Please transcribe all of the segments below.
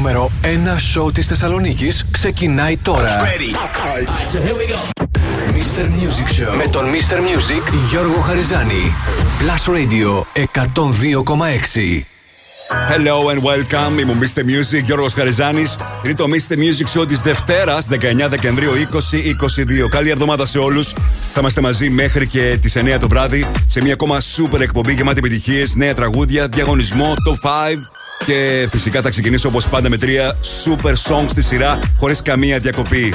νούμερο 1 σοου της Θεσσαλονίκης ξεκινάει τώρα. Right, so here we go. Mr. Music Show με τον Mr. Music Γιώργο Χαριζάνη. Plus Radio 102,6. Hello and welcome. Είμαι ο Mr. Music, Γιώργος Χαριζάνης. Είναι το Mr. Music Show της Δευτέρας, 19 Δεκεμβρίου 2022. Καλή εβδομάδα σε όλους. Θα είμαστε μαζί μέχρι και τις 9 το βράδυ σε μια ακόμα super εκπομπή γεμάτη επιτυχίες, νέα τραγούδια, διαγωνισμό, top 5. Και φυσικά θα ξεκινήσω όπως πάντα με τρία super songs στη σειρά χωρίς καμία διακοπή.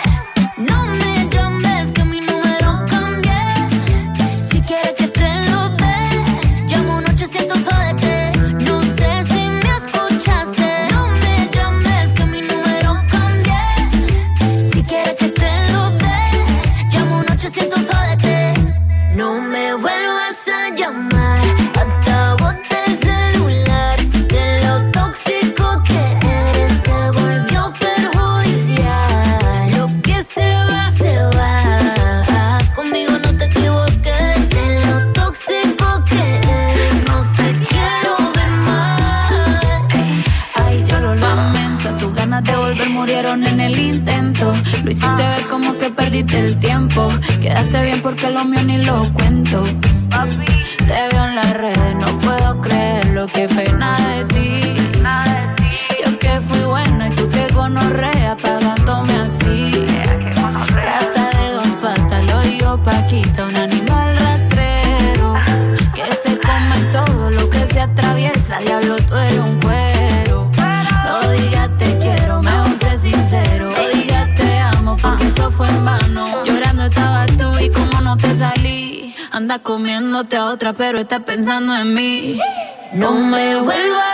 porque lo mío ni lo cuento. a otra, pero estás pensando en mí. No me vuelvas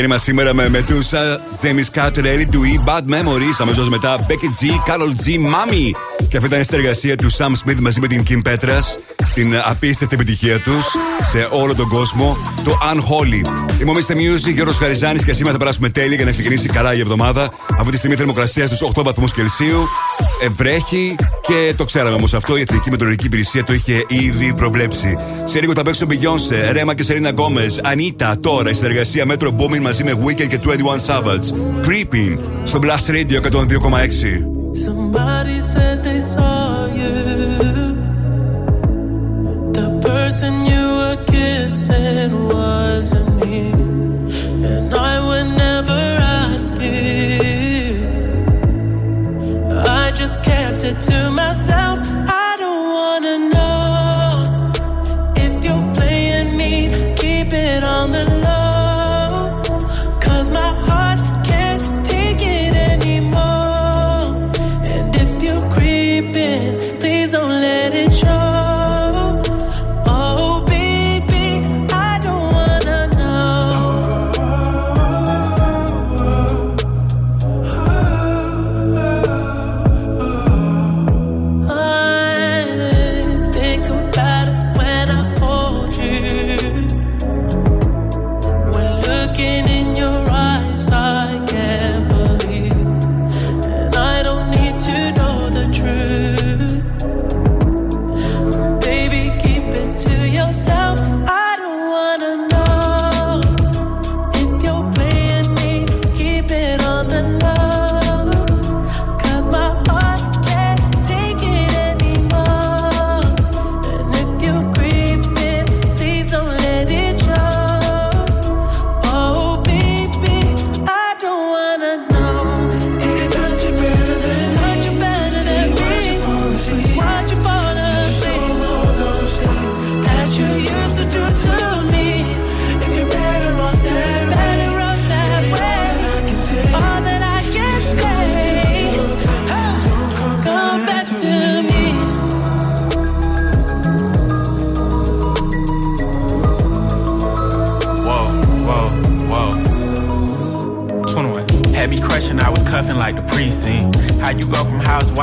απόγευμα σήμερα με μετούσα James Carter, Ellie Dewey, Bad Memories. Αμέσως μετά Becky G, Carol G, Mommy. Και αυτή ήταν η συνεργασία του Sam Smith μαζί με την Kim Petras στην απίστευτη επιτυχία τους σε όλο τον κόσμο, το Unholy. Είμαι ο Music, Γιώργος Χαριζάνη και σήμερα θα περάσουμε τέλεια για να ξεκινήσει καλά η εβδομάδα. Αυτή τη στιγμή θερμοκρασία στους 8 βαθμούς Κελσίου. Βρέχει και το ξέραμε όμως αυτό. Η Εθνική Μετρολογική Υπηρεσία το είχε ήδη προβλέψει. Σε λίγο θα παίξουν Beyoncé, Ρέμα και σερίνα Γκόμε, Ανίτα τώρα η συνεργασία Metro Booming μαζί με Weekend και 21 Savage. Creeping στο Blast Radio 102,6. person you were kissing wasn't me, and I would never ask you. I just kept it to myself.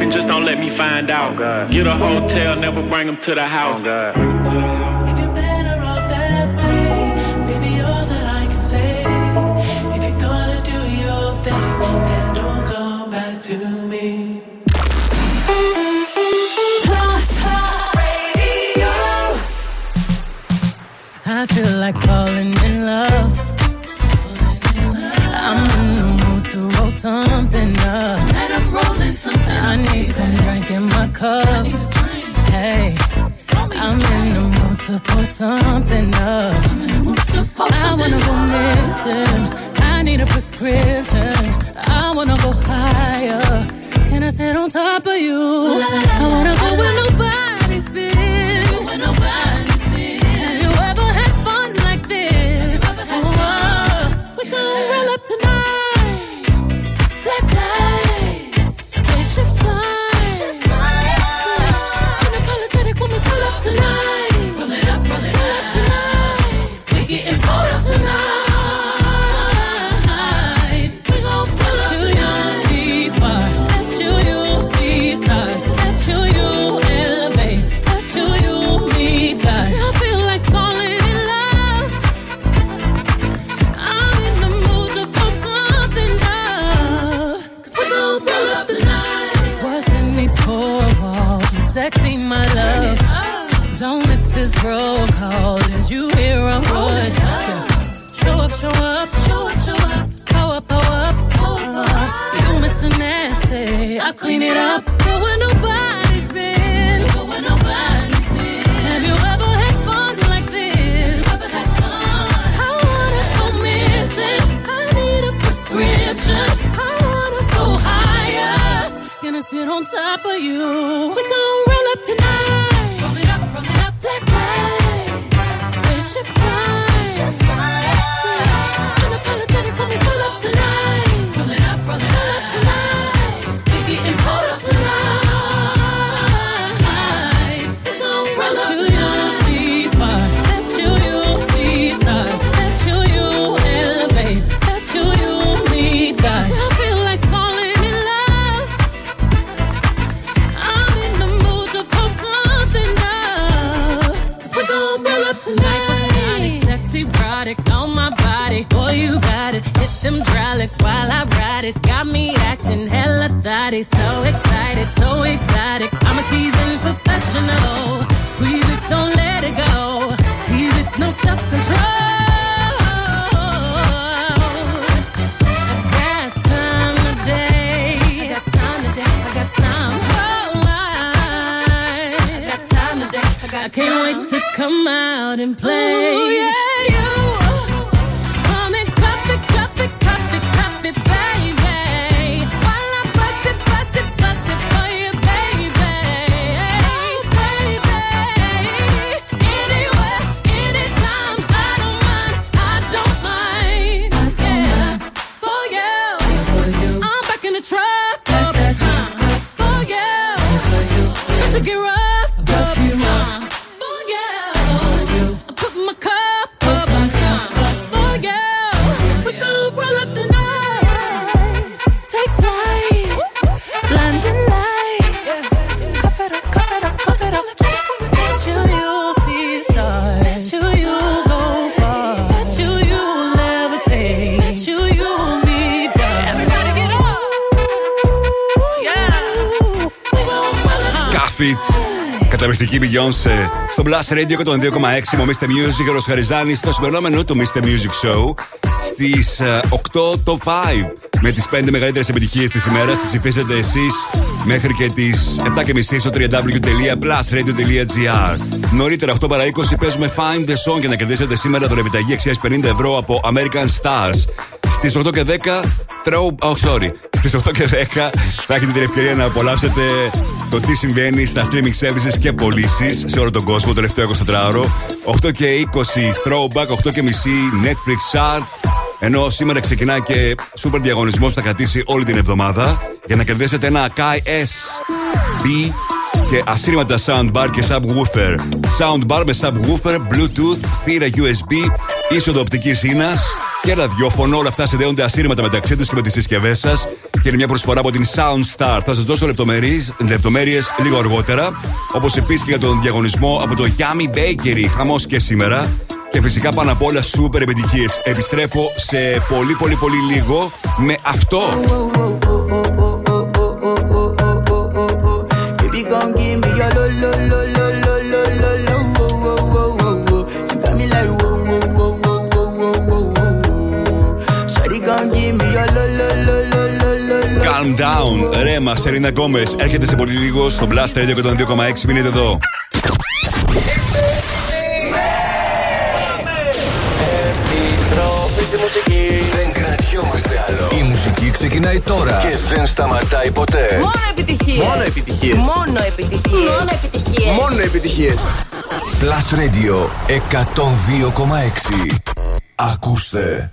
and just don't let me find out. Oh, Get a hotel, never bring them to the house. Oh, cup. Hey, I'm in the mood to pour something up. I wanna go missing. I need a prescription. I wanna go higher. Can I sit on top of you? I wanna go with nobody. top of you. εξαιρετική Beyoncé στο Blast Radio 102,6 με Mr. Music ο Ροσχαριζάνη στο σημερινό του Mr. Music Show στις ε, 8 το 5 με τις 5 μεγαλύτερες επιτυχίες της ημέρας. Τις ψηφίσετε εσείς μέχρι και τις 7.30 στο www.blastradio.gr. Νωρίτερα 8 παρα 20 παίζουμε Find the Song για να κερδίσετε σήμερα δωρεπιταγή αξίας 50 ευρώ από American Stars. Στις 8 και 10 Throw. Oh, sorry. Στις 8 και 10 θα έχετε την ευκαιρία να απολαύσετε το τι συμβαίνει στα streaming services και πωλήσεις σε όλο τον κόσμο το τελευταίο 24ωρο. 8 και 20 throwback, 8 και μισή Netflix chart. Ενώ σήμερα ξεκινά και σούπερ διαγωνισμός που θα κρατήσει όλη την εβδομάδα για να κερδίσετε ένα Akai SB και ασύρματα soundbar και subwoofer. Soundbar με subwoofer, bluetooth, θύρα USB, είσοδο οπτικής ίνας και ραδιόφωνο. Όλα αυτά συνδέονται ασύρματα μεταξύ τους και με τις συσκευές σας και μια προσφορά από την Soundstar. Θα σας δώσω λεπτομέρειες λίγο αργότερα. Όπως επίσης και για τον διαγωνισμό από το Yummy Bakery. Χαμός και σήμερα. Και φυσικά πάνω απ' όλα σούπερ επιτυχίες. Επιστρέφω σε πολύ πολύ πολύ λίγο με αυτό. μα, Σερίνα Γκόμες. Έρχεται σε πολύ λίγο στο Blast Radio 102,6. Μείνετε εδώ. Επιστροφή στη μουσική. Δεν κρατιόμαστε άλλο. Η μουσική ξεκινάει τώρα και δεν σταματάει ποτέ. Μόνο επιτυχίες. Μόνο επιτυχίες. Μόνο επιτυχίες. Μόνο επιτυχίες. Μόνο επιτυχίες. Plus Radio 102,6. Ακούστε.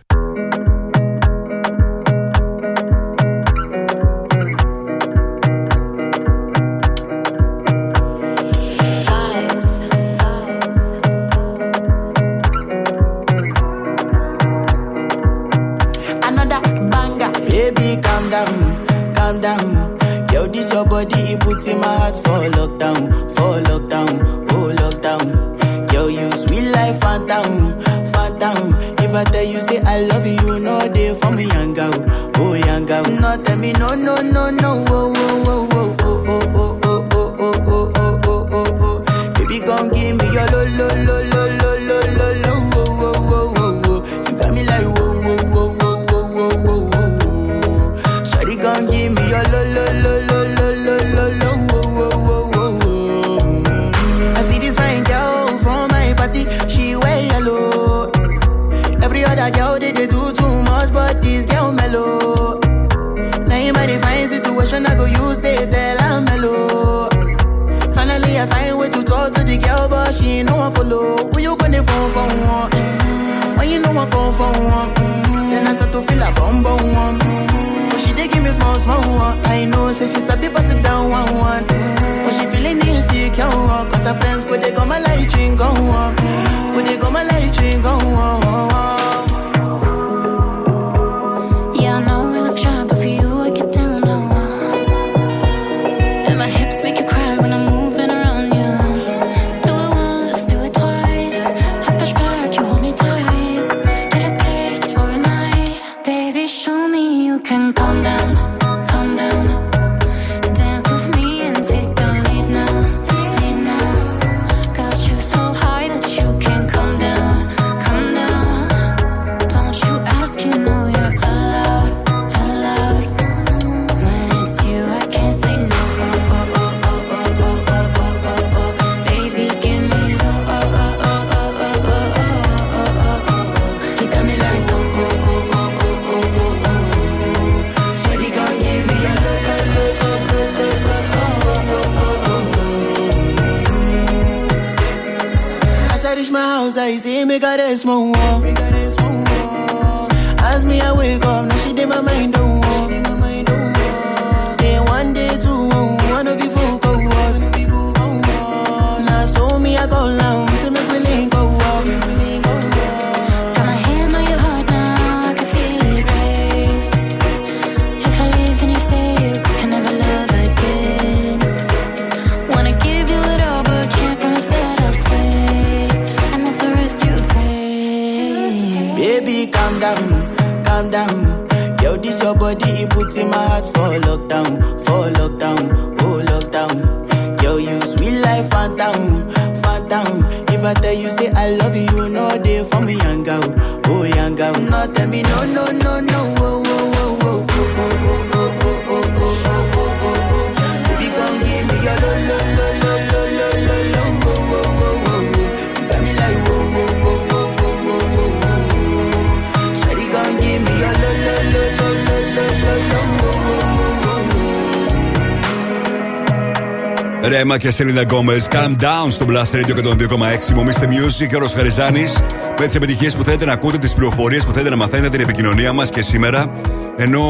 Rema και Selena Gomez. Calm down στο Blast Radio 102,6. Μομίστε Music και ο Χαριζάνης. Με τις επιτυχίες που θέλετε να ακούτε, τις πληροφορίες που θέλετε να μαθαίνετε, την επικοινωνία μας και σήμερα. Ενώ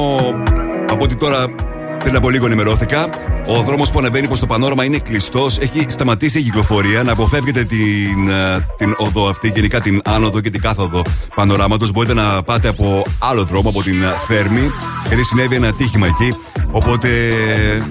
από ότι τώρα πριν από λίγο ενημερώθηκα, ο δρόμος που ανεβαίνει προς το πανόραμα είναι κλειστός. Έχει σταματήσει η κυκλοφορία. Να αποφεύγετε την, ε, την οδό αυτή, γενικά την άνοδο και την κάθοδο πανοράματος. Μπορείτε να πάτε από άλλο δρόμο, από την ε, Θέρμη, γιατί συνέβη ένα ατύχημα εκεί. Οπότε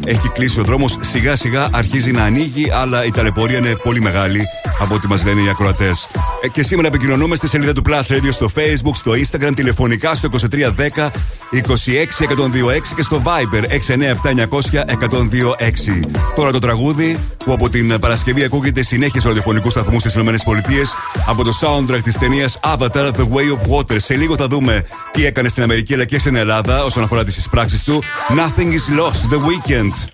έχει κλείσει ο δρόμος. Σιγά σιγά αρχίζει να ανοίγει, αλλά η ταλαιπωρία είναι πολύ μεγάλη από ό,τι μας λένε οι ακροατές. και σήμερα επικοινωνούμε στη σελίδα του Plus Radio στο Facebook, στο Instagram, τηλεφωνικά στο 2310 26 126 και στο Viber 697 1026. Τώρα το τραγούδι που από την Παρασκευή ακούγεται συνέχεια σε ραδιοφωνικούς σταθμούς στις ΗΠΑ από το soundtrack της ταινίας Avatar The Way of Water. Σε λίγο θα δούμε τι έκανε στην Αμερική αλλά και στην Ελλάδα όσον αφορά τις εισπράξεις του. Nothing is lost. The Weekend.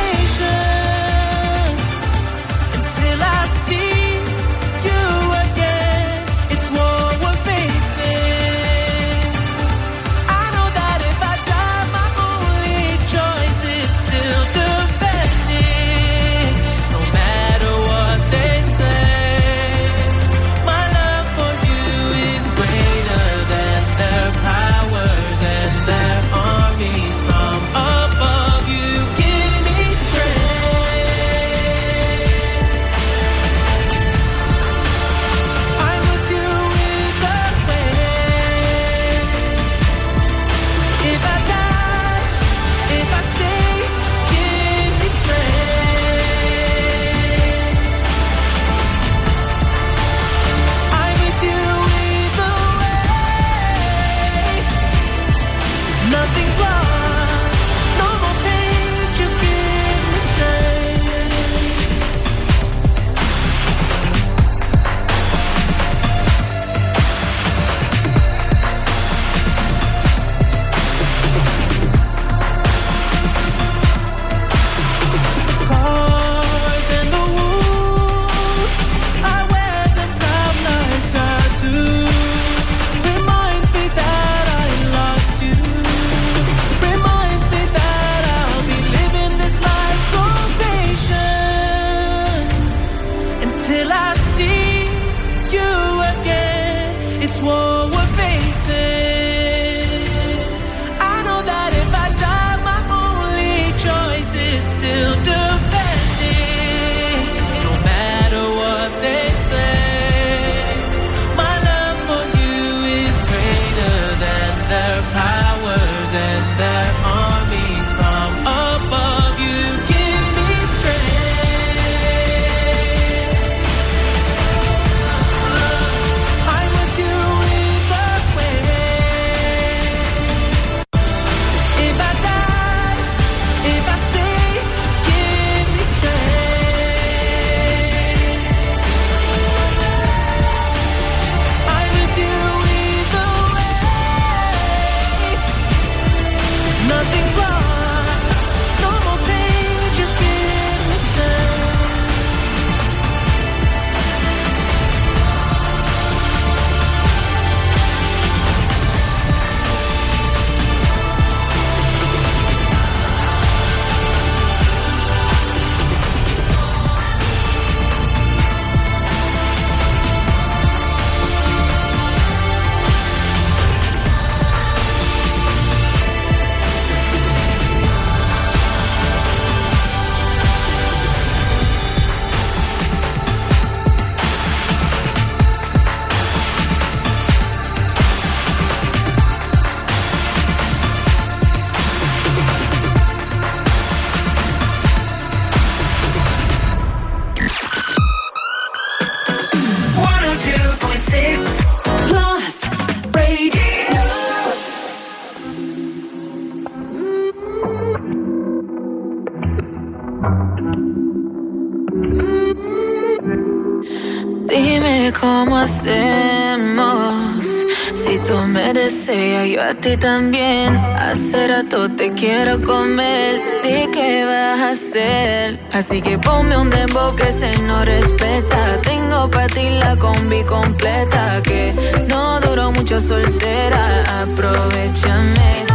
ti también. Hace rato te quiero comer. ¿De qué vas a hacer? Así que ponme un dembow que se no respeta. Tengo para ti la combi completa. Que no duró mucho soltera. Aprovechame.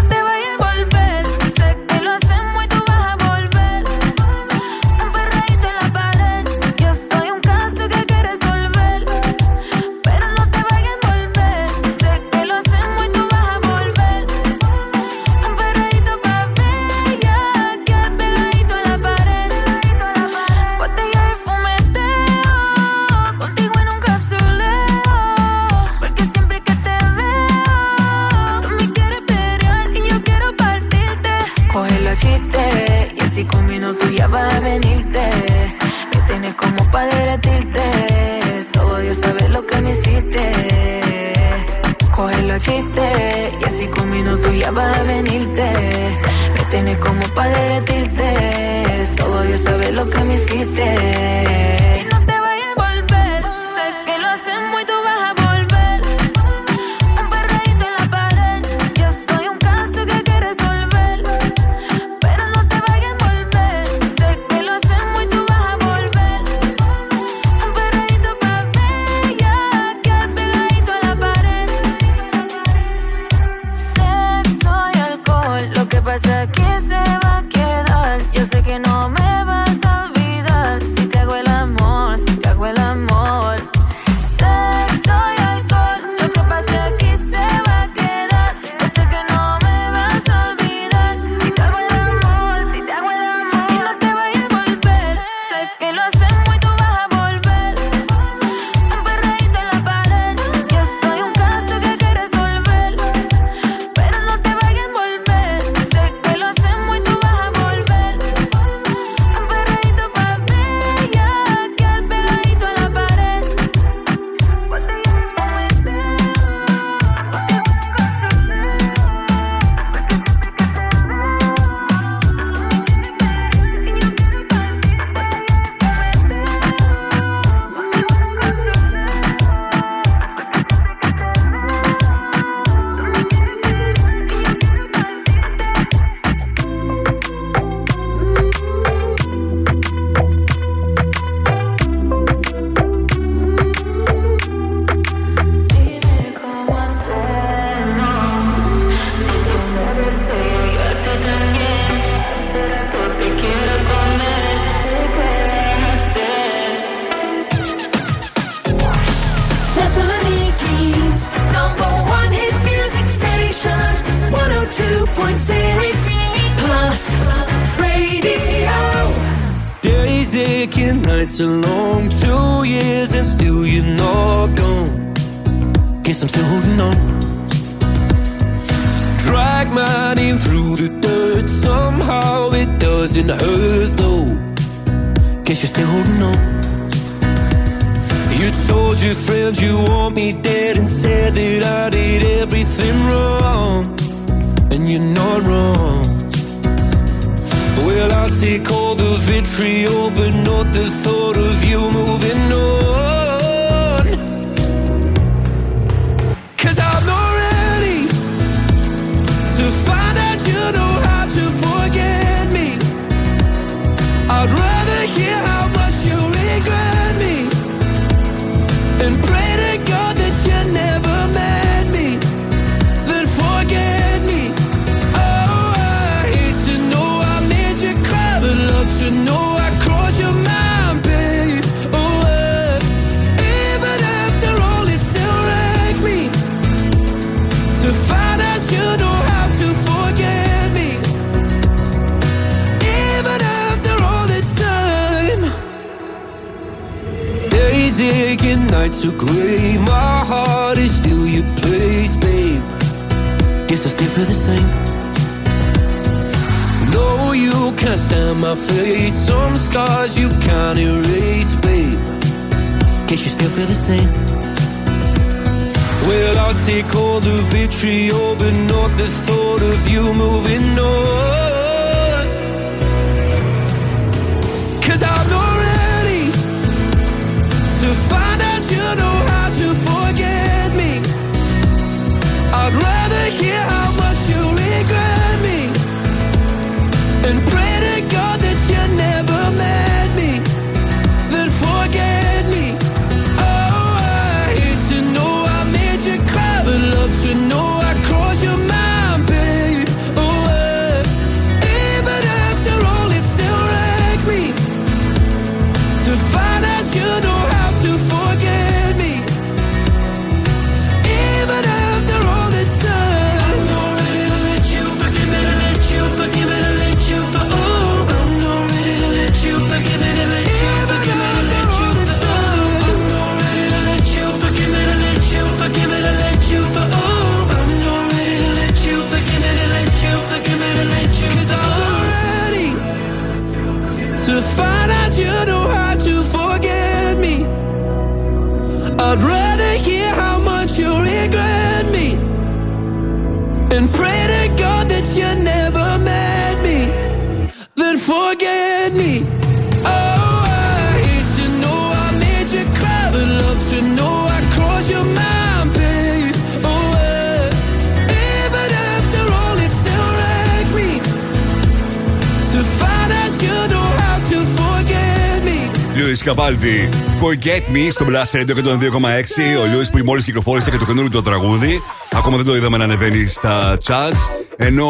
Καπάλτη. Forget Me στο Blast Radio 102,6. Ο Λιούις που μόλις κυκλοφόρησε και το καινούριο του τραγούδι. Ακόμα δεν το είδαμε να ανεβαίνει στα charts. Ενώ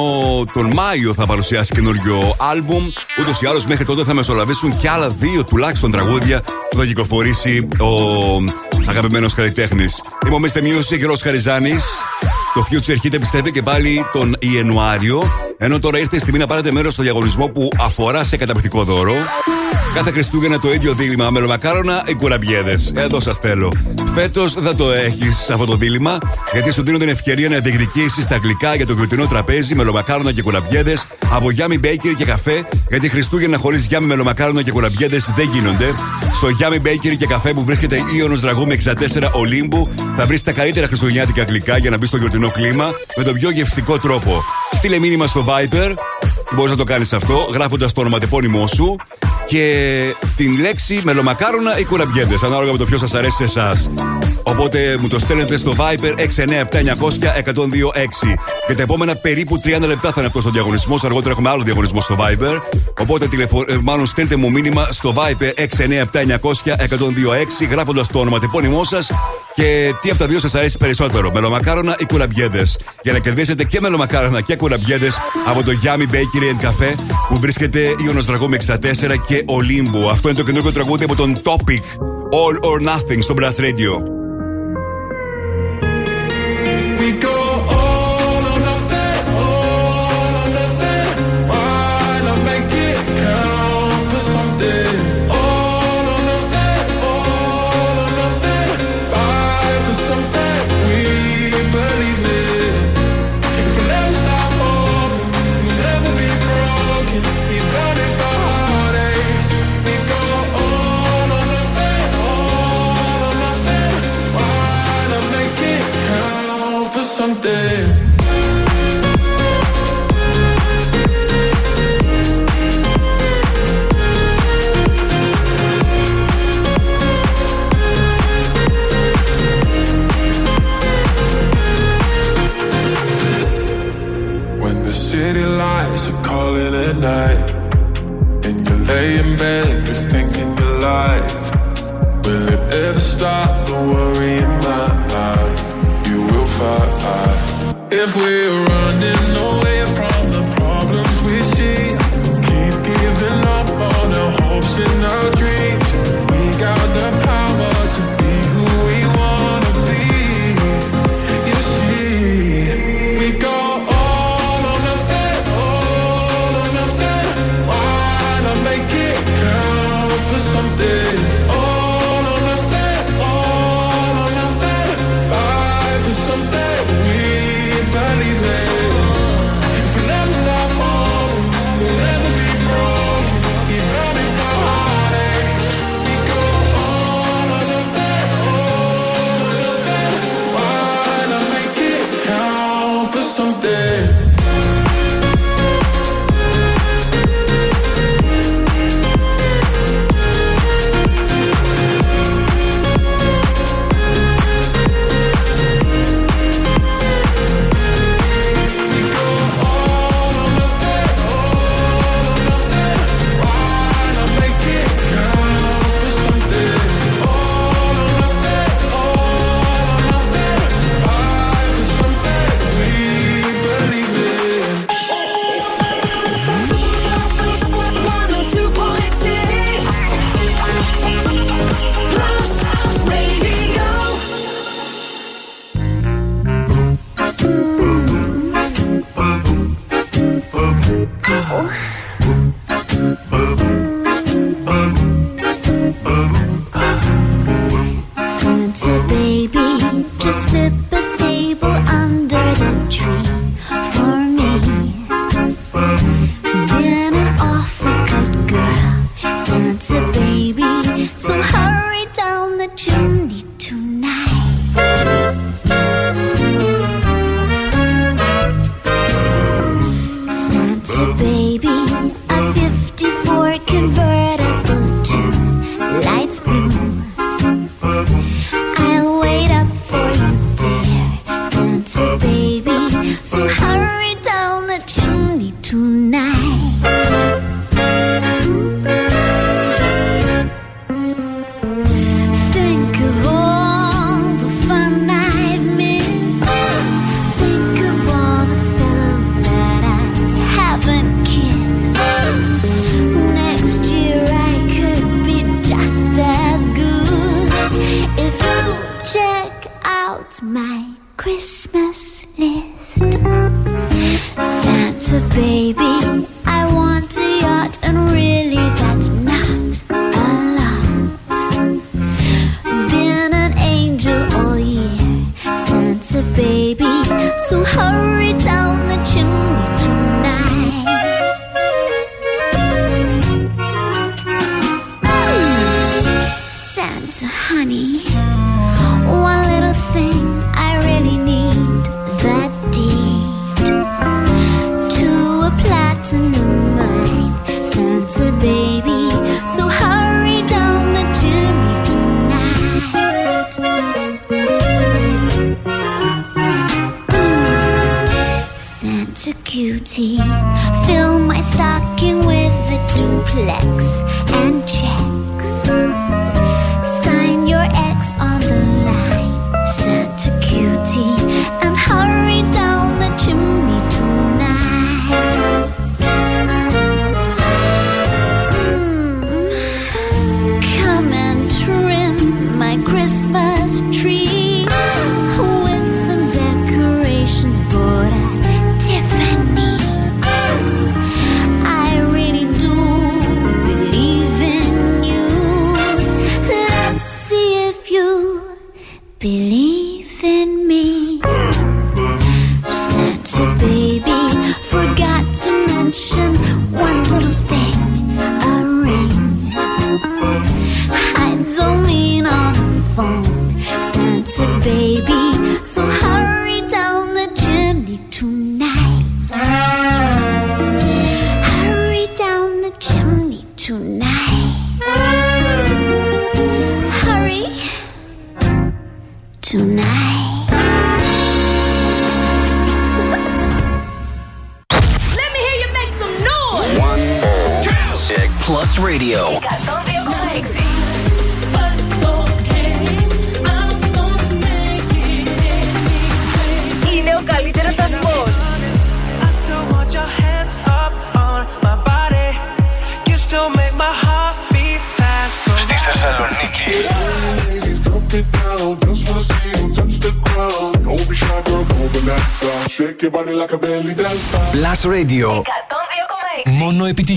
τον Μάιο θα παρουσιάσει καινούριο άλμπουμ. Ούτως ή άλλως μέχρι τότε θα μεσολαβήσουν και άλλα δύο τουλάχιστον τραγούδια που θα κυκλοφορήσει ο αγαπημένος καλλιτέχνης. Είμαι ο Mr. Music, Γερό Χαριζάνης. Το Future Hit πιστεύει και πάλι τον Ιανουάριο. Ενώ τώρα ήρθε η στιγμή να πάρετε μέρος στο διαγωνισμό που αφορά σε καταπληκτικό δώρο. Κάθε Χριστούγεννα το ίδιο δίλημα μελομακάρονα ή κουραμπιέδες. Εδώ σας θέλω. Φέτος δεν το έχεις αυτό το δίλημα, γιατί σου δίνω την ευκαιρία να διεκδικήσεις τα αγγλικά για το γιορτινό τραπέζι μελομακάρονα και κουραμπιέδες από Γιάμι Bakery και καφέ, γιατί Χριστούγεννα χωρίς Γιάμι μελομακάρονα και κουραμπιέδες δεν γίνονται. Στο Γιάμι Bakery και καφέ που βρίσκεται Ιωνο Δραγού με 64 Ολύμπου θα βρεις τα καλύτερα χριστουγεννιάτικα αγγλικά για να μπεις στο γιορτινό κλίμα με τον πιο γευστικό τρόπο. Στείλε μήνυμα στο Viper, μπορείς να το κάνεις αυτό, γράφοντας το ονοματεπώνυμό σου και την λέξη μελομακάρονα ή κουραμπιέδε, ανάλογα με το ποιος σας αρέσει σε εσάς. Οπότε μου το στέλνετε στο Viper 697-900-1026. Για τα επόμενα περίπου 30 λεπτά θα είναι αυτός ο διαγωνισμός. Αργότερα έχουμε άλλο διαγωνισμό στο Viper. Οπότε τηλεφω... ε, μάλλον στέλνετε μου μήνυμα στο Viper 697-900-1026 γράφοντας το ονοματεπώνυμό σας και τι από τα δύο σας αρέσει περισσότερο, μελομακάρονα ή κουραμπιέδες; Για να κερδίσετε και μελομακάρονα και κουραμπιέδες από το Yummy Bakery and Cafe που βρίσκεται Ιωνος Δραγό με 64 και Ολύμπου. Αυτό είναι το καινούργιο τραγούδι από τον Topic All or Nothing στο Blast Radio. Ever stop the worry in my mind? You will fight If we're running away Blue.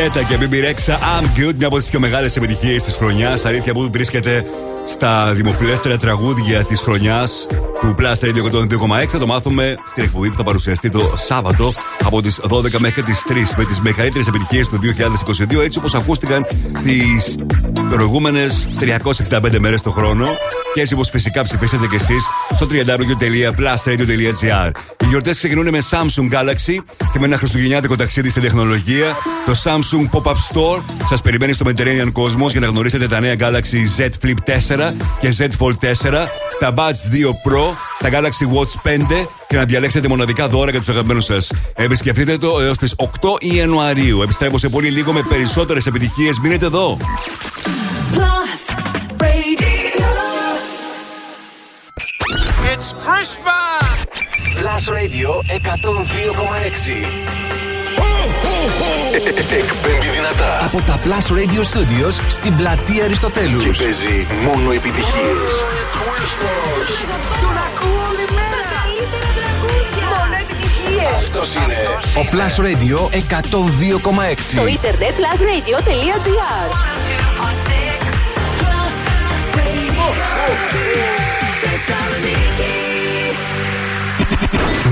David Guetta και BB Rexha, I'm Good, μια από τις πιο μεγάλες επιτυχίες της χρονιάς. Αλήθεια που βρίσκεται στα δημοφιλέστερα τραγούδια της χρονιάς του Plus Radio 102,6. Θα το μάθουμε στην εκπομπή που θα παρουσιαστεί το Σάββατο από τις 12 μέχρι τις 3 με τις μεγαλύτερες επιτυχίες του 2022, έτσι όπως ακούστηκαν τις προηγούμενες 365 μέρες το χρόνο. Και έτσι όπως φυσικά ψηφίσατε κι εσείς στο www.plusradio.gr. Οι γιορτές ξεκινούν με Samsung Galaxy και με ένα χριστουγεννιάτικο ταξίδι στην τεχνολογία. Το Samsung Pop-Up Store σας περιμένει στο Mediterranean Cosmos για να γνωρίσετε τα νέα Galaxy Z Flip 4 και Z Fold 4, τα Buds 2 Pro, τα Galaxy Watch 5 και να διαλέξετε μοναδικά δώρα για τους αγαπημένους σας. Επισκεφτείτε το έως τις 8 Ιανουαρίου. Επιστρέφω σε πολύ λίγο με περισσότερες επιτυχίες. Μείνετε εδώ. Plus Radio. It's Christmas! Plus Radio 102,6 Εκπέμπει δυνατά από τα Plus Radio Studios στην πλατεία Αριστοτέλους και παίζει μόνο επιτυχίες. Τον ακούω όλη μέρα. Μόνο επιτυχίες. Αυτός είναι ο Plus Radio 102,6 Στο ίντερνετ plusradio.gr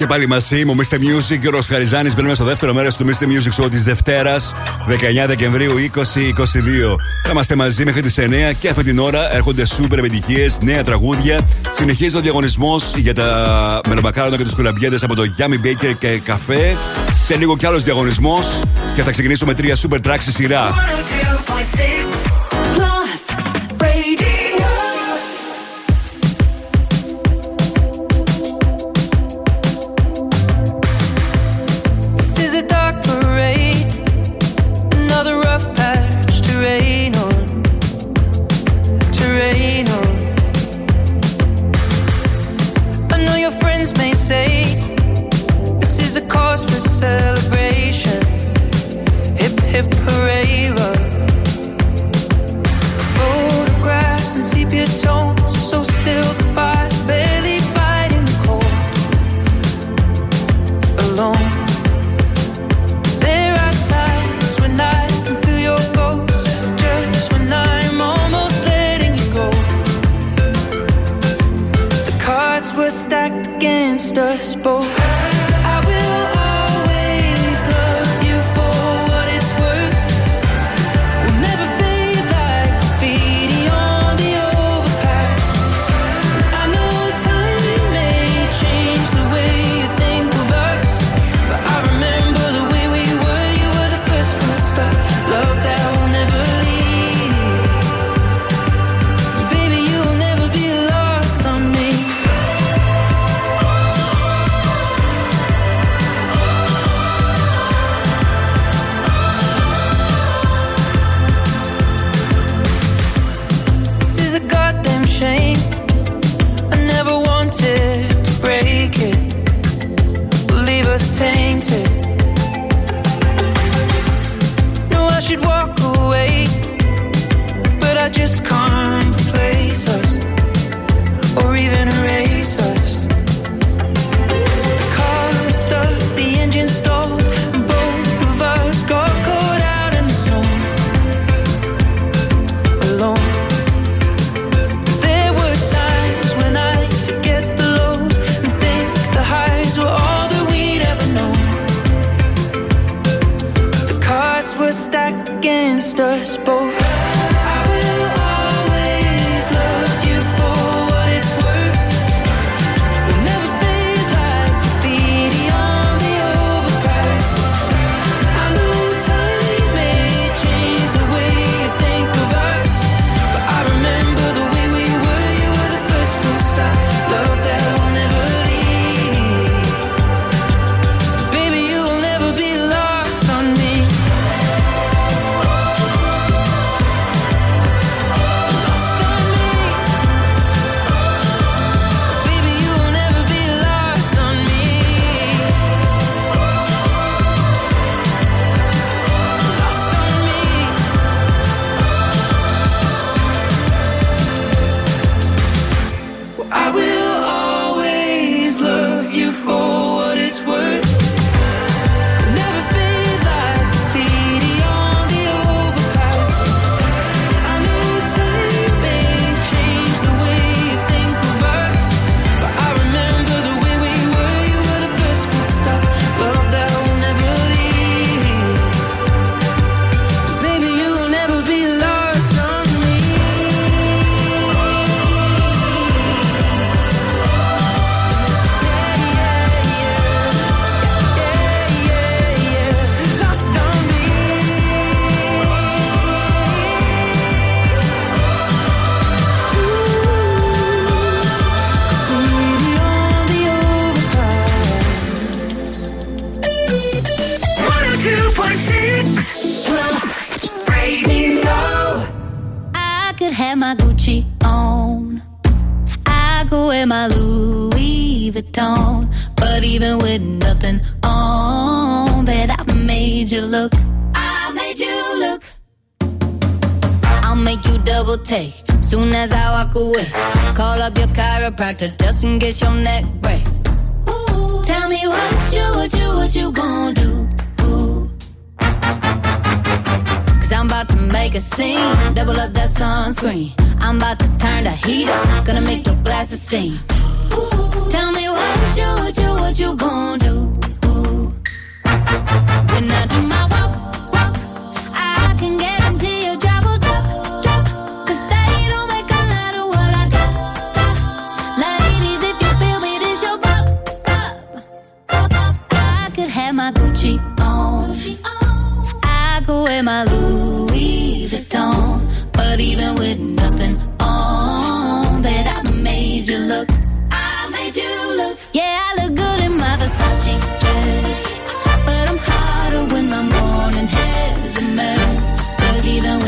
Και πάλι μαζί μου, Mr. Music και ο Ροσχαριζάνη. Μπαίνουμε στο δεύτερο μέρος του Mr. Music Show της Δευτέρας, 19 Δεκεμβρίου 2022. Θα είμαστε μαζί μέχρι τις 9 και αυτή την ώρα έρχονται σούπερ επιτυχίες, νέα τραγούδια. Συνεχίζεται ο διαγωνισμός για τα μελομακάρονα και τους κολαμπιέδε από το Yummy Baker και καφέ. Σε λίγο κι άλλος διαγωνισμός και θα ξεκινήσουμε τρία σούπερ τράξη σειρά. Against us both. doctor just in case your neck breaks.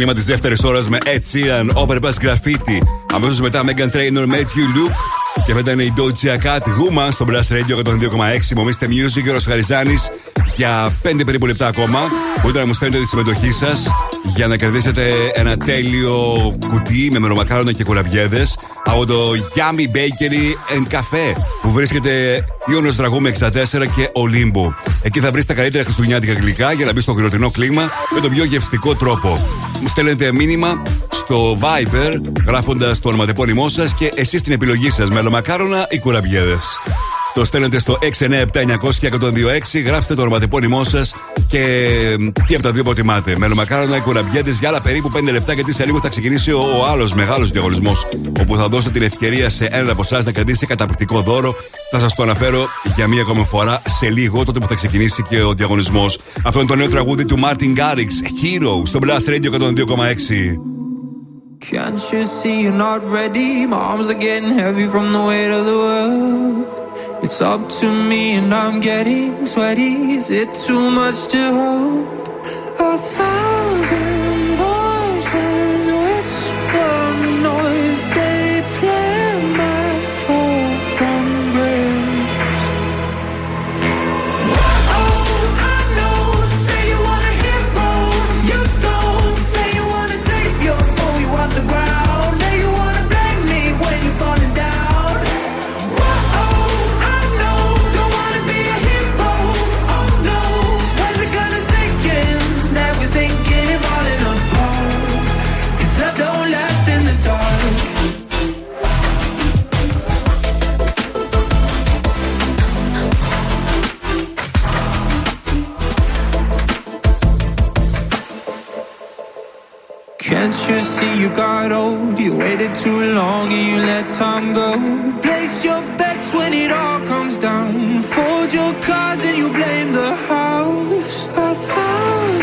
Ξεκίνημα της δεύτερης ώρας με Ed Sheeran, Overpass Graffiti. Αμέσως μετά Megan Trainor, Matthew Luke. Και μετά είναι η Doja Cat Woman στο Blast Radio 102,6. Μομίστε Music, ο Χαριζάνης. Για 5 περίπου λεπτά ακόμα μπορείτε να μου στέλνετε τη συμμετοχή σας για να κερδίσετε ένα τέλειο κουτί με μερομακάρονα και κουραβιέδε από το Yummy Bakery and Cafe που βρίσκεται Ιωνος Δραγού 64 και Ολύμπου. Εκεί θα βρεις τα καλύτερα χριστουγεννιάτικα γλυκά για να μπεις στο χειροτινό κλίμα με τον πιο γευστικό τρόπο. Μου στέλνετε μήνυμα στο Viber γράφοντας το ονοματεπώνυμό σας και εσείς την επιλογή σας με μακάρονα ή κουραβιέδε. Το στέλνετε στο 697-900-1026, γράφετε το ονοματεπώνυμό σας και τι από τα δύο προτιμάτε. Μελομακάρονα ή κουραμπιέτες για άλλα περίπου 5 λεπτά, γιατί σε λίγο θα ξεκινήσει ο, ο άλλος μεγάλος διαγωνισμός. Όπου θα δώσω την ευκαιρία σε έναν από εσάς να κρατήσει καταπληκτικό δώρο. Θα σας το αναφέρω για μία ακόμα φορά σε λίγο, τότε που θα ξεκινήσει και ο διαγωνισμός. Αυτό είναι το νέο τραγούδι του Martin Garrix, Hero, στο Blast Radio 102,6. Can't you see you're not ready? My arms are getting heavy from the weight of the world. It's up to me and I'm getting sweaty. Is it too much to hold? See you got old? You waited too long and you let time go. Place your bets when it all comes down. Fold your cards and you blame the house. A thousand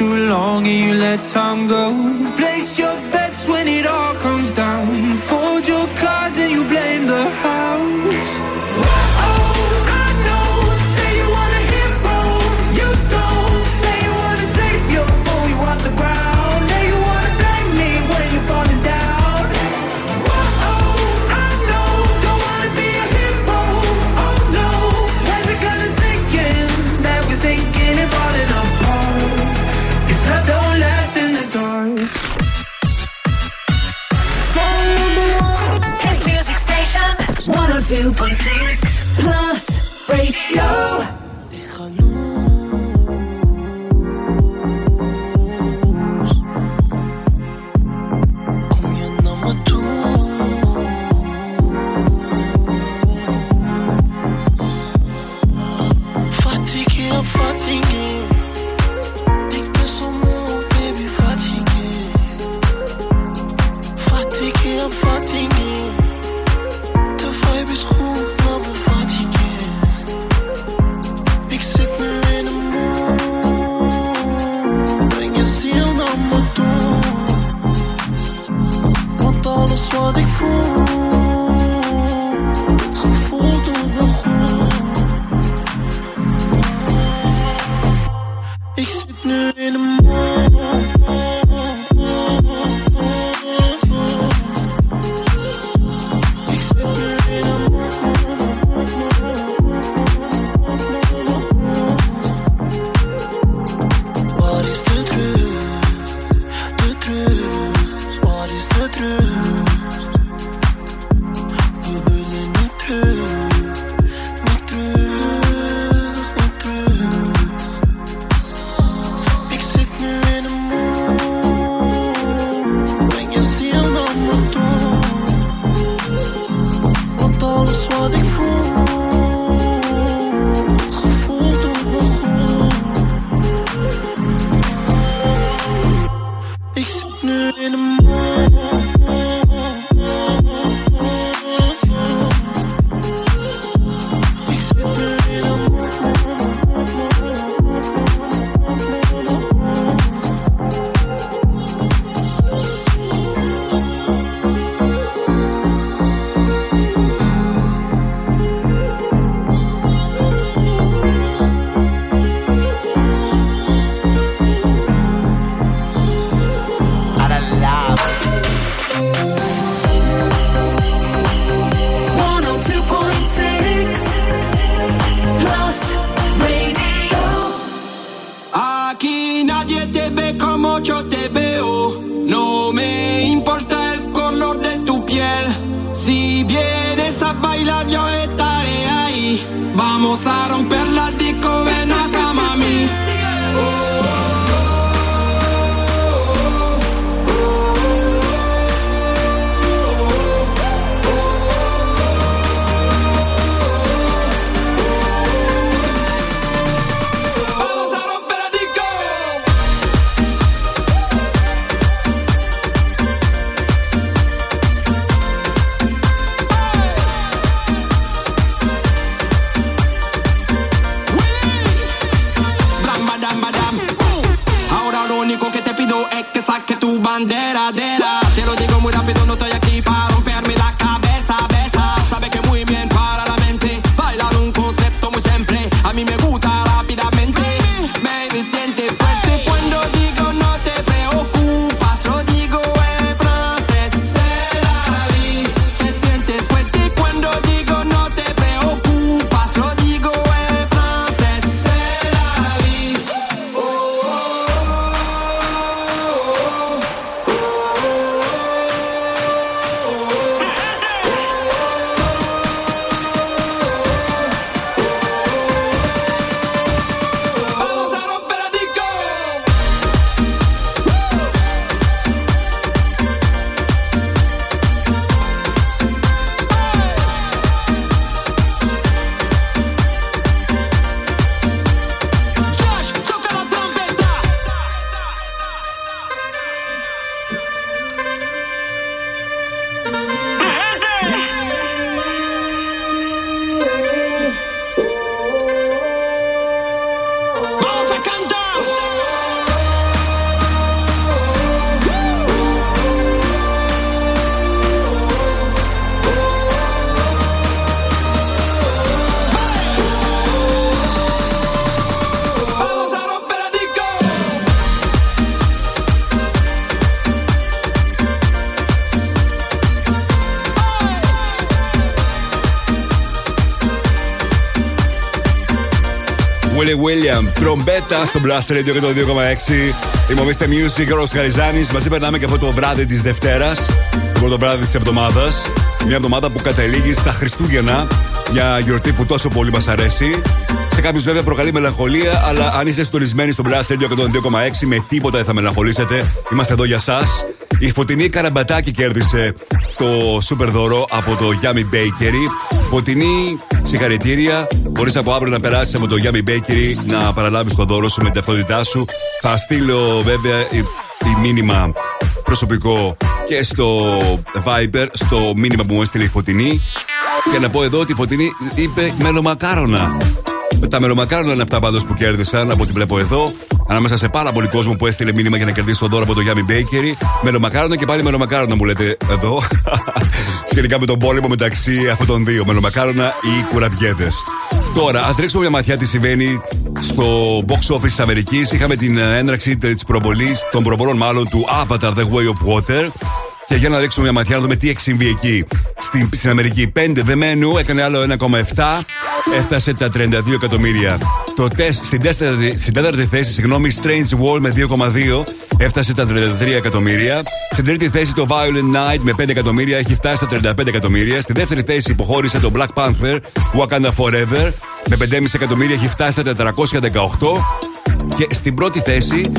too long and you let time go. Place your bets when it all comes down. Fold your cards and you blame the house. 102.6 Plus Radio. William, τρομπέτα στο Blast Radio και το 2,6. Είμαι ο Mr. Music και ο Ρος Χαριζάνης. Μαζί περνάμε και αυτό το βράδυ της Δευτέρας, το πρώτο βράδυ της εβδομάδας. Μια εβδομάδα που καταλήγει στα Χριστούγεννα. Μια γιορτή που τόσο πολύ μας αρέσει. Σε κάποιους βέβαια προκαλεί μελαγχολία, αλλά αν είστε συντονισμένοι στο Blast Radio και το 2,6, με τίποτα δεν θα μελαγχολήσετε. Είμαστε εδώ για εσά. Η Φωτεινή Καραμπατάκη κέρδισε το σούπερ δώρο από το Yummy Bakery. Φωτεινή, συγχαρητήρια. Μπορείς από αύριο να περάσεις από το Yummy Bakery να παραλάβεις το δώρο σου με την ταυτότητά σου. Θα στείλω βέβαια η, η μήνυμα προσωπικό και στο Viber, στο μήνυμα που μου έστειλε η Φωτεινή. Και να πω εδώ ότι η Φωτεινή είπε μελομακάρονα. Τα μελομακάρονα είναι αυτά πάντως που κέρδισαν από ό,τι βλέπω εδώ. Ανάμεσα σε πάρα πολύ κόσμο που έστειλε μήνυμα για να κερδίσει το δώρο από το Yummy Bakery. Μελομακάρονα και πάλι μελομακάρονα μου λέτε εδώ. Σχετικά με τον πόλεμο μεταξύ αυτών των δύο. Μελομακάρονα ή κουραμπιέδες. Τώρα, ας ρίξουμε μια ματιά τι συμβαίνει στο box office της Αμερικής. Είχαμε την ε, έναρξη της προβολής, των προβολών μάλλον του Avatar The Way of Water. Και για να ρίξουμε μια ματιά να δούμε τι έχει συμβεί εκεί. Στην, στην Αμερική 5 δεμένου έκανε άλλο 1,7. Έφτασε τα 32 εκατομμύρια. Το τεστ στην, τέταρτη, στην τέταρτη θέση, συγγνώμη, Strange World με 2,2 έφτασε στα 33 εκατομμύρια. Στην τρίτη θέση το Violent Night με 5 εκατομμύρια έχει φτάσει στα 35 εκατομμύρια. Στη δεύτερη θέση υποχώρησε το Black Panther Wakanda Forever με 5,5 εκατομμύρια έχει φτάσει στα 418. Και στην πρώτη θέση,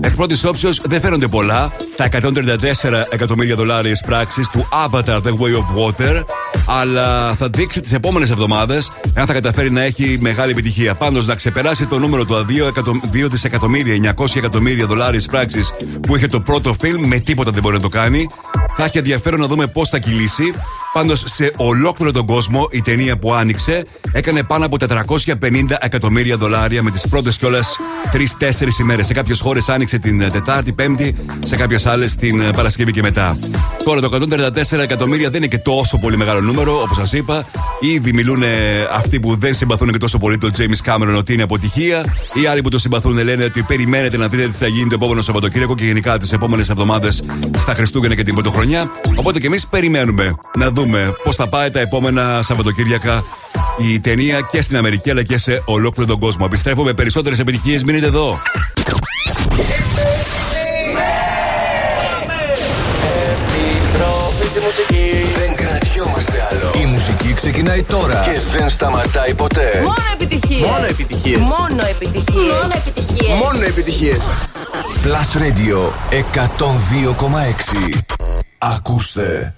εκ πρώτης όψεως δεν φαίνονται πολλά. Τα 134 εκατομμύρια δολάρια πράξεις του Avatar The Way of Water. Αλλά θα δείξει τις επόμενες εβδομάδες αν θα καταφέρει να έχει μεγάλη επιτυχία. Πάντως να ξεπεράσει το νούμερο του 2, 2 δισεκατομμύρια, 900 εκατομμύρια δολάρια πράξει που είχε το πρώτο φιλμ, με τίποτα δεν μπορεί να το κάνει. Θα έχει ενδιαφέρον να δούμε πώς θα κυλήσει. Πάντως σε ολόκληρο τον κόσμο η ταινία που άνοιξε έκανε πάνω από 450 εκατομμύρια δολάρια με τις πρώτες κιόλας 3-4 ημέρες. Σε κάποιες χώρες άνοιξε την Τετάρτη, Πέμπτη, σε κάποιες άλλες την ε, Παρασκευή και μετά. Τώρα το 134 εκατομμύρια δεν είναι και τόσο πολύ μεγάλο νούμερο, όπως σας είπα. Ήδη μιλούν ε, αυτοί που δεν συμπαθούν και τόσο πολύ τον James Cameron ότι είναι αποτυχία. Οι άλλοι που το συμπαθούν λένε ότι περιμένετε να δείτε τι θα γίνει το επόμενο Σαββατοκύριακο και γενικά τις επόμενες εβδομάδες στα Χριστούγεννα και την Πρωτοχρονιά. Οπότε και εμείς περιμένουμε να δούμε πώς θα πάει τα επόμενα Σαββατοκύριακα η ταινία και στην Αμερική αλλά και σε ολόκληρο τον κόσμο. Επιστρέφω με περισσότερες επιτυχίες. Μείνετε εδώ. Επιστροφή στη μουσική. Δεν κρατιόμαστε χρειαζόμαστε άλλο. Η μουσική ξεκινάει τώρα και δεν σταματάει ποτέ. Μόνο επιτυχίες. Μόνο επιτυχίες. Μόνο επιτυχίες. Μόνο επιτυχίες. Μόνο επιτυχίες. Plus Radio 102,6. Ακούστε.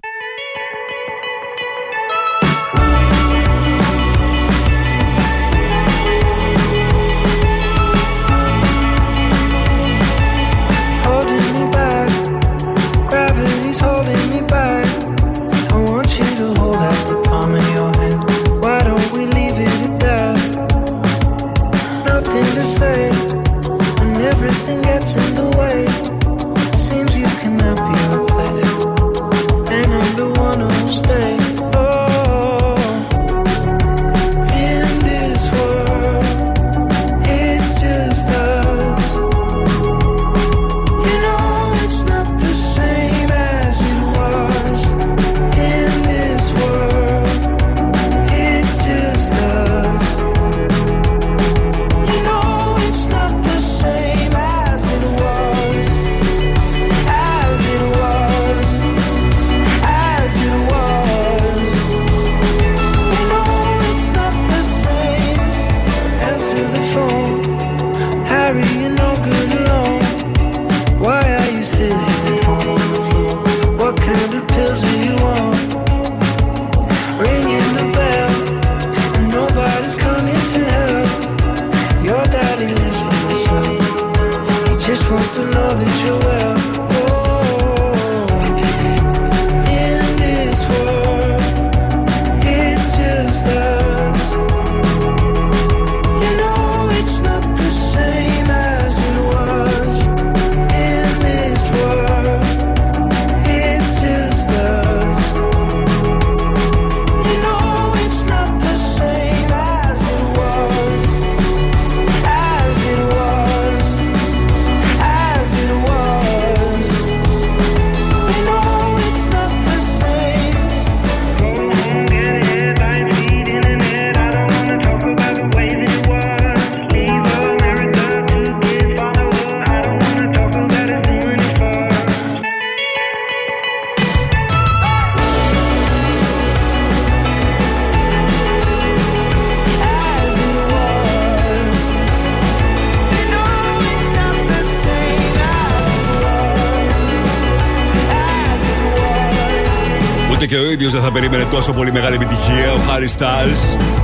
Ούτε και ο ίδιος δεν θα περίμενε τόσο πολύ μεγάλη επιτυχία. Ο Χάρι Στάλ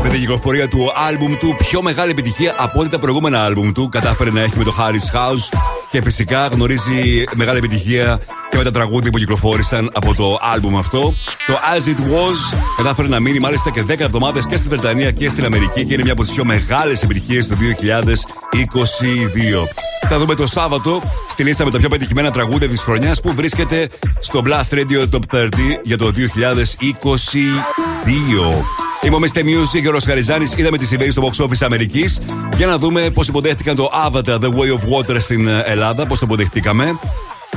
με την κυκλοφορία του άλμπουμ του, πιο μεγάλη επιτυχία από ό,τι τα προηγούμενα άλμπουμ του. Κατάφερε να έχει με το Harris House και φυσικά γνωρίζει μεγάλη επιτυχία και με τα τραγούδια που κυκλοφόρησαν από το άλμπουμ αυτό. Το As It Was κατάφερε να μείνει μάλιστα και 10 εβδομάδες και στη Βρετανία και στην Αμερική και είναι μια από τις πιο μεγάλες επιτυχίες του 2022. Θα δούμε το Σάββατο στη λίστα με τα πιο πετυχημένα τραγούδια της χρονιάς που βρίσκεται στο Blast Radio Top 30 για το 2022. Είμαι ο Mr. Music και ο Ροσχαριζάνης. Είδαμε τις συμβαίνει στο box office Αμερικής για να δούμε πώς υποδέχτηκαν το Avatar The Way of Water στην Ελλάδα, πώς το υποδεχτήκαμε.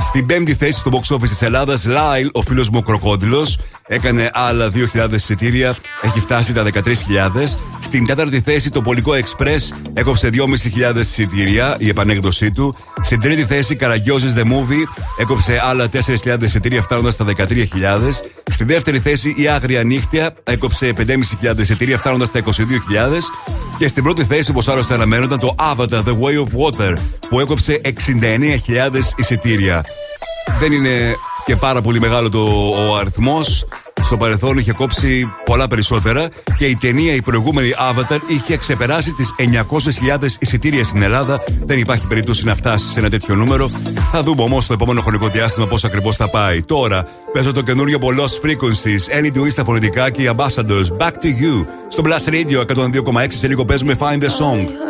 Στην πέμπτη θέση στο box office της Ελλάδας, Λάιλ, ο φίλος μου ο Κροκόδηλος, έκανε άλλα 2.000 εισιτήρια, έχει φτάσει τα 13.000. Στην τέταρτη θέση, το Πολικό Express έκοψε 2.500 εισιτήρια, η επανέκδοσή του. Στην τρίτη θέση, Καραγκιόζης The Movie έκοψε άλλα 4.000 εισιτήρια, φτάνοντας στα 13.000. Στη δεύτερη θέση, η Άγρια Νύχτια έκοψε 5.500 εισιτήρια, φτάνοντας στα 22.000. Και στην πρώτη θέση, όπως άλλωστε αναμένονταν, το Avatar The Way of Water, που έκοψε 69.000 εισιτήρια. Δεν είναι και πάρα πολύ μεγάλο το, ο αριθμός. Στο παρελθόν είχε κόψει πολλά περισσότερα και η ταινία, η προηγούμενη Avatar, είχε ξεπεράσει τις 900.000 εισιτήρια στην Ελλάδα. Δεν υπάρχει περίπτωση να φτάσει σε ένα τέτοιο νούμερο. Θα δούμε όμως το επόμενο χρονικό διάστημα πώς ακριβώς θα πάει. Τώρα παίζω το καινούριο από Lost Frequencies, Ellie Dewey στα φωνητικά και οι Ambassadors. Back to you στο Blast Radio 102,6. Σε λίγο παίζουμε Find the Song.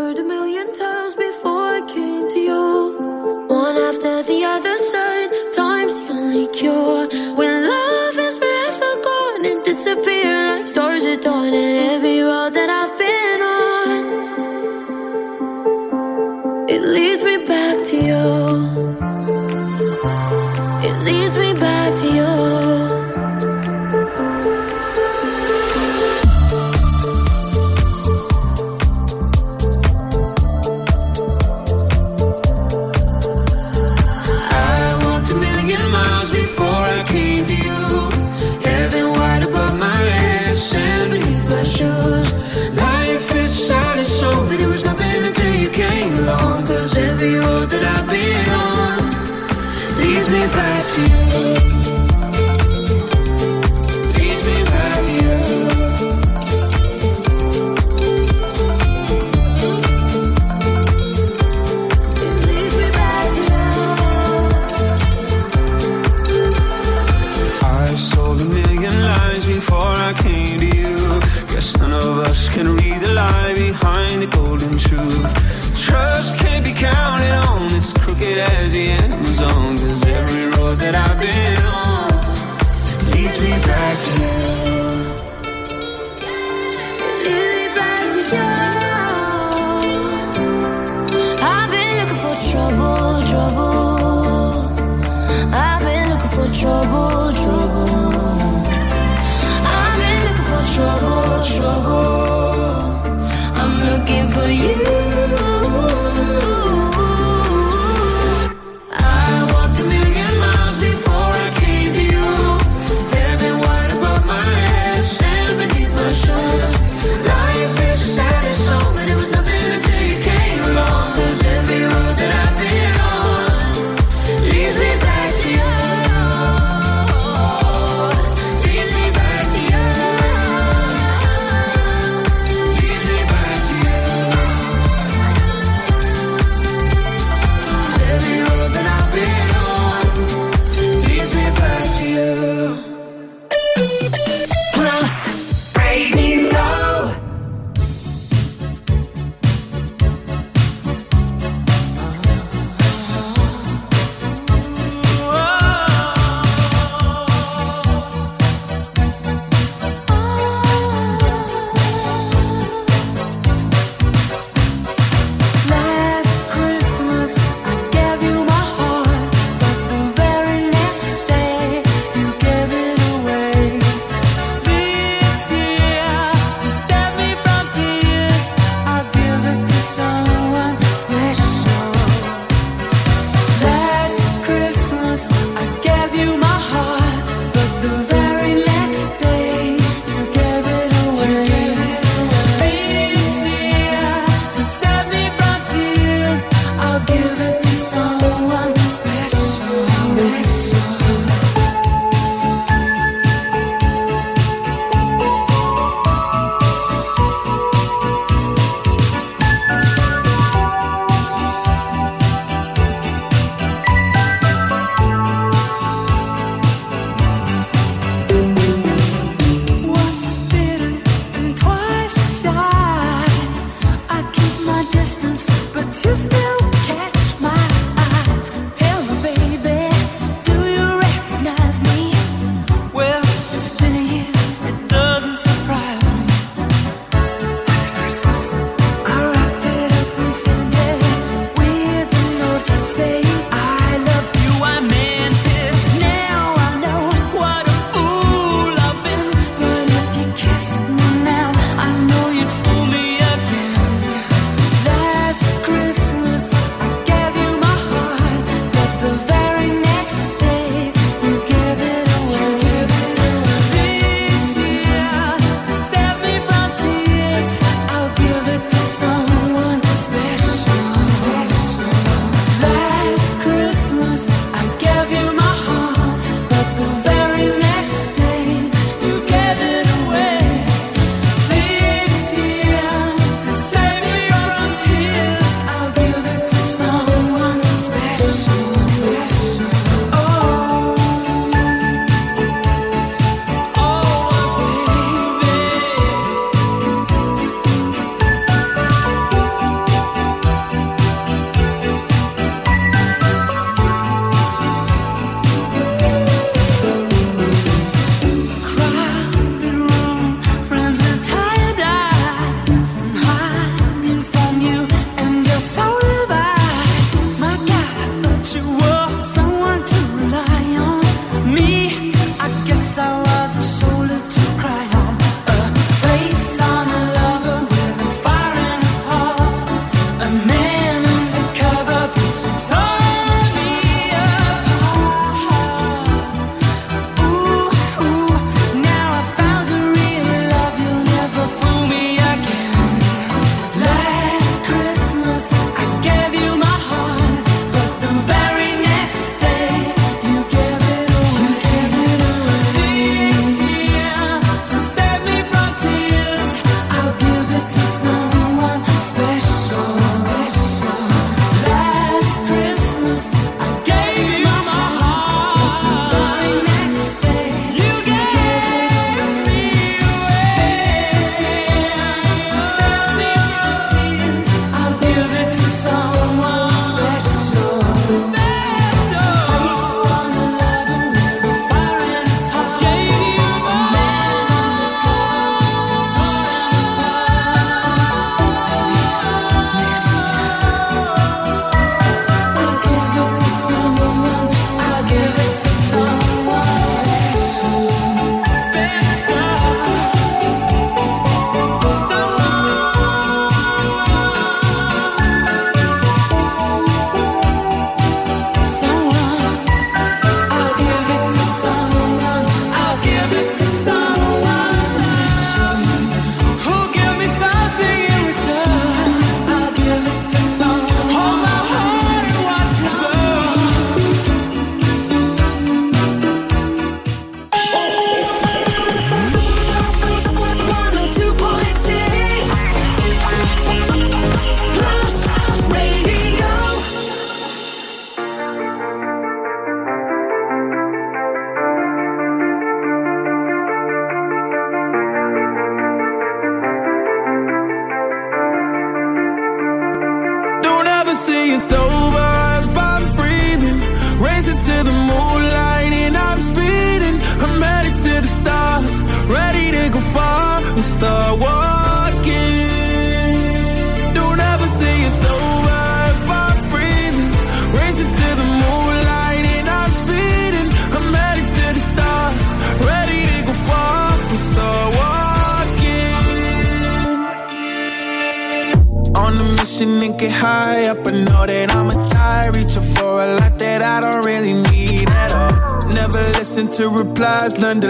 supplies, learn to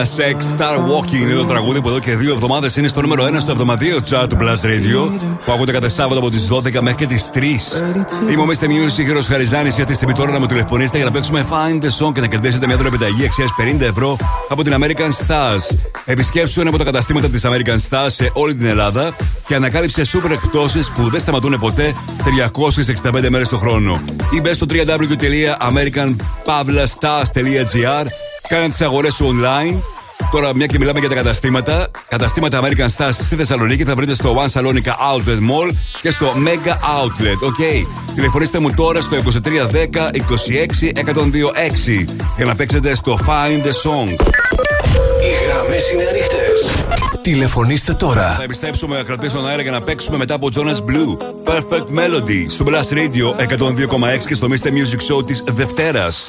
Sex Star Walking είναι το τραγούδι που εδώ και δύο εβδομάδες είναι στο νούμερο 1 στο εβδομαδιαίο chart του Blast Radio που ακούτε κάθε Σάββατο από τις 12 μέχρι και τις 3. Είμαι ο Mr. Music, κύριο Χαριζάνης, γιατί στιγμή τώρα να μου τηλεφωνήσετε για να παίξουμε Find the Song και να κερδίσετε μια δωρεπιταγή αξίας 50 ευρώ από την American Stars. Επισκέψου ένα από τα καταστήματα της American Stars σε όλη την Ελλάδα και ανακάλυψε σούπερ εκτόσει που δεν σταματούν ποτέ 365 μέρες το χρόνο. Ή μπες στο www.americanpavlastars.gr Κάνε τις αγορές σου online. Τώρα, μια και μιλάμε για τα καταστήματα, καταστήματα American Stars στη Θεσσαλονίκη θα βρείτε στο One Salonica Outlet Mall και στο Mega Outlet. OK. Τηλεφωνήστε μου τώρα στο 2310 26 126 για να παίξετε στο Find the Song. Οι γραμμές είναι ανοιχτές. Τηλεφωνήστε τώρα. Θα επιστρέψουμε να κρατήσουμε αέρα για να παίξουμε μετά από Jonas Blue. Perfect Melody στο Blast Radio 102,6 και στο Mr. Music Show της Δευτέρας.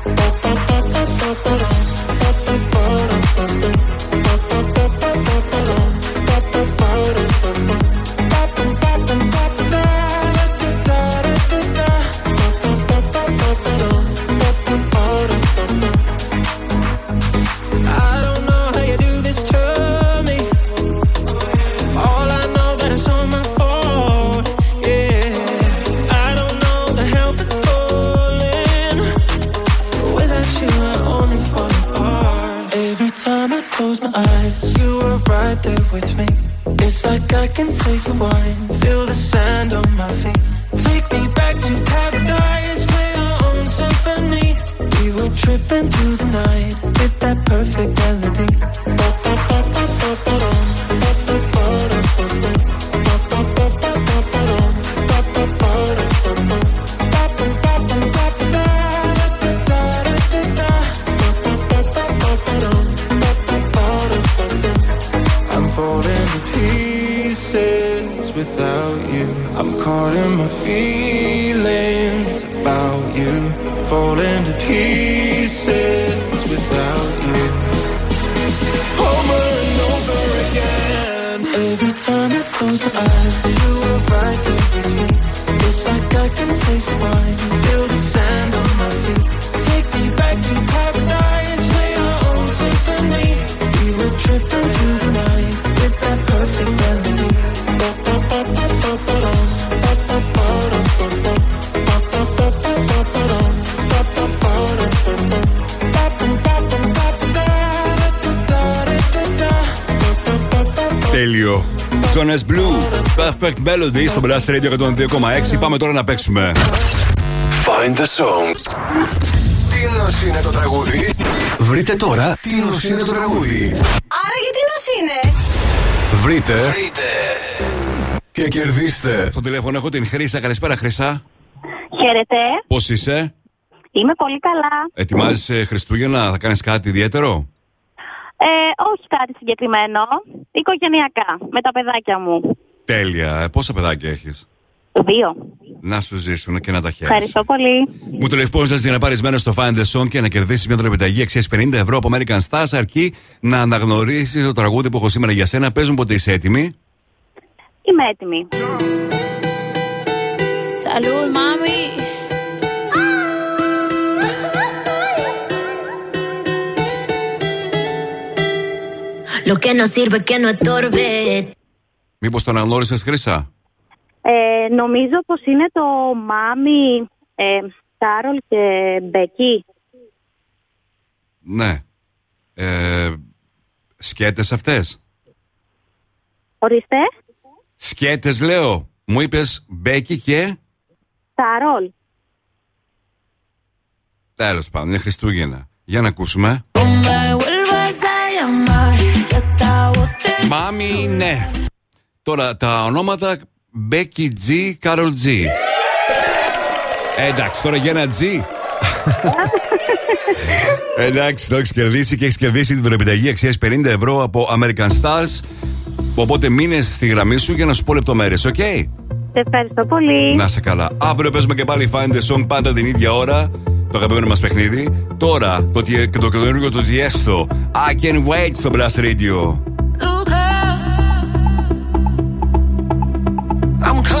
Melody στο Blast Radio 102,6. Πάμε τώρα να παίξουμε. Find the song. Τι νοσ είναι το τραγούδι. Βρείτε τώρα τι νοσ είναι το τραγούδι. Άρα γιατί νος είναι; Βρείτε. Βρείτε. Και κερδίστε. Στο τηλέφωνο έχω την Χρύσα. Καλησπέρα, Χρύσα. Χαίρετε. Πώς είσαι, Είμαι πολύ καλά. Ετοιμάζεσαι Χριστούγεννα, θα κάνεις κάτι ιδιαίτερο; Ε, όχι κάτι συγκεκριμένο. Οικογενειακά. Με τα παιδάκια μου. Τέλεια. Ε, Πόσα παιδάκια έχεις; Δύο. Να σου ζήσουν και να τα χαίρεσαι. Ευχαριστώ πολύ. Μου τηλεφώνησες για να πάρεις μέρος στο Find the Song και να κερδίσεις μια δωρεπιταγή αξίας 50 ευρώ από American Stars, αρκεί να αναγνωρίσεις το τραγούδι που έχω σήμερα για σένα. Παίζουν ποτέ είσαι έτοιμη. Είμαι έτοιμη. Salud, mami. Lo que no sirve que no estorbe. Μήπως το αναγνώρισε, Χρύσα; Ε, νομίζω πως είναι το Mami, ε, Karol και Becky. Ναι. Ε, σκέτες αυτές; Ορίστε. Σκέτες λέω. Μου είπες Becky και... Karol. Τέλος πάντων, είναι Χριστούγεννα. Για να ακούσουμε. No me vuelvas a llamar. Que hasta vos te Mami, ναι. Τώρα τα ονόματα Becky G, Karol G. Ε, εντάξει, τώρα για ένα G. εντάξει, το έχεις κερδίσει και έχεις κερδίσει την δωροεπιταγή αξίας 50 ευρώ από American Stars. Οπότε μείνε στη γραμμή σου για να σου πω λεπτομέρειες, οκ; Σε ευχαριστώ πολύ. Να 'σαι καλά. Αύριο παίζουμε και πάλι Find the Song πάντα την ίδια ώρα. Το αγαπημένο μας παιχνίδι. Τώρα το, τι- το καινούργιο το Tiesto. I can wait στο Blast Radio. I'm coming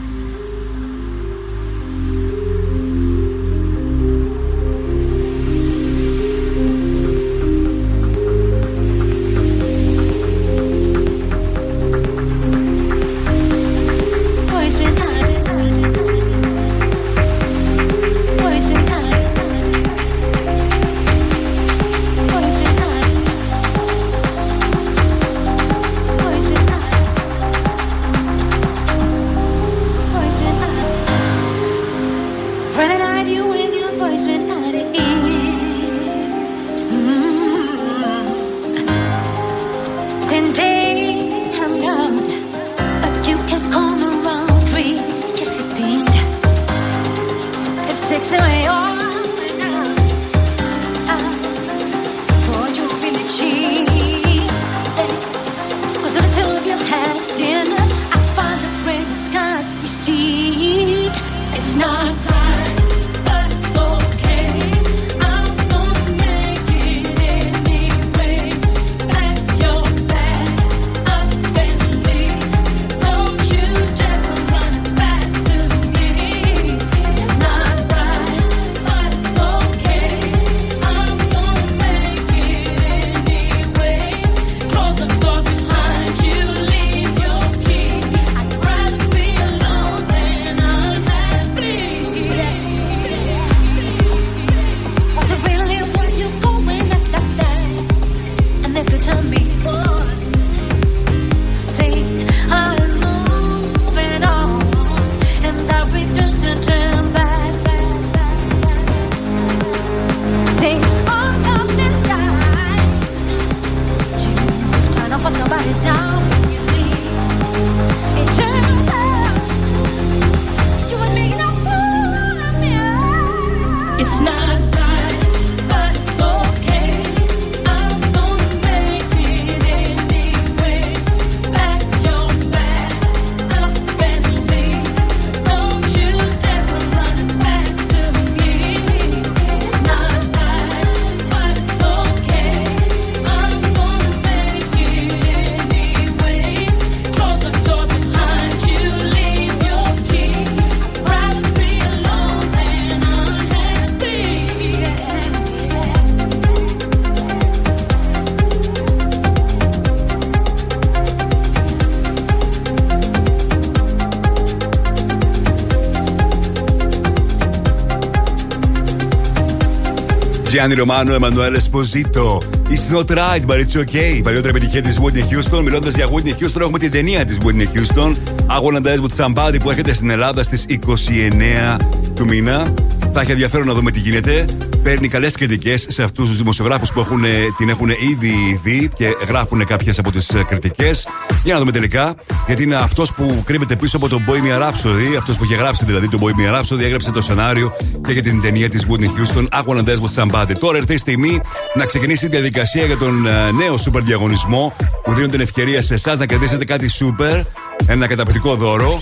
Γιάννη Ρωμάνο, Εμμανουέλ Εσποζίτο. It's not right, but it's okay. Η παλιότερη επιτυχία της Whitney Houston. Μιλώντας για Whitney Houston, έχουμε την ταινία της Whitney Houston. Αγώναντα with somebody που έρχεται στην Ελλάδα στις 29 του μήνα. Θα έχει ενδιαφέρον να δούμε τι γίνεται. Παίρνει καλές κριτικές σε αυτούς τους δημοσιογράφους που έχουν, την έχουν ήδη δει και γράφουν κάποιες από τις κριτικές. Για να δούμε τελικά. Γιατί είναι αυτός που κρύβεται πίσω από τον Bohemian Rhapsody. Αυτός που είχε γράψει δηλαδή τον Bohemian Rhapsody. Έγραψε το σενάριο και για την ταινία της Whitney Houston. Agua and with Somebody. Τώρα ήρθε η στιγμή να ξεκινήσει η διαδικασία για τον ε, νέο super διαγωνισμό που δίνουν την ευκαιρία σε εσάς να κερδίσετε κάτι super. Ένα καταπληκτικό δώρο.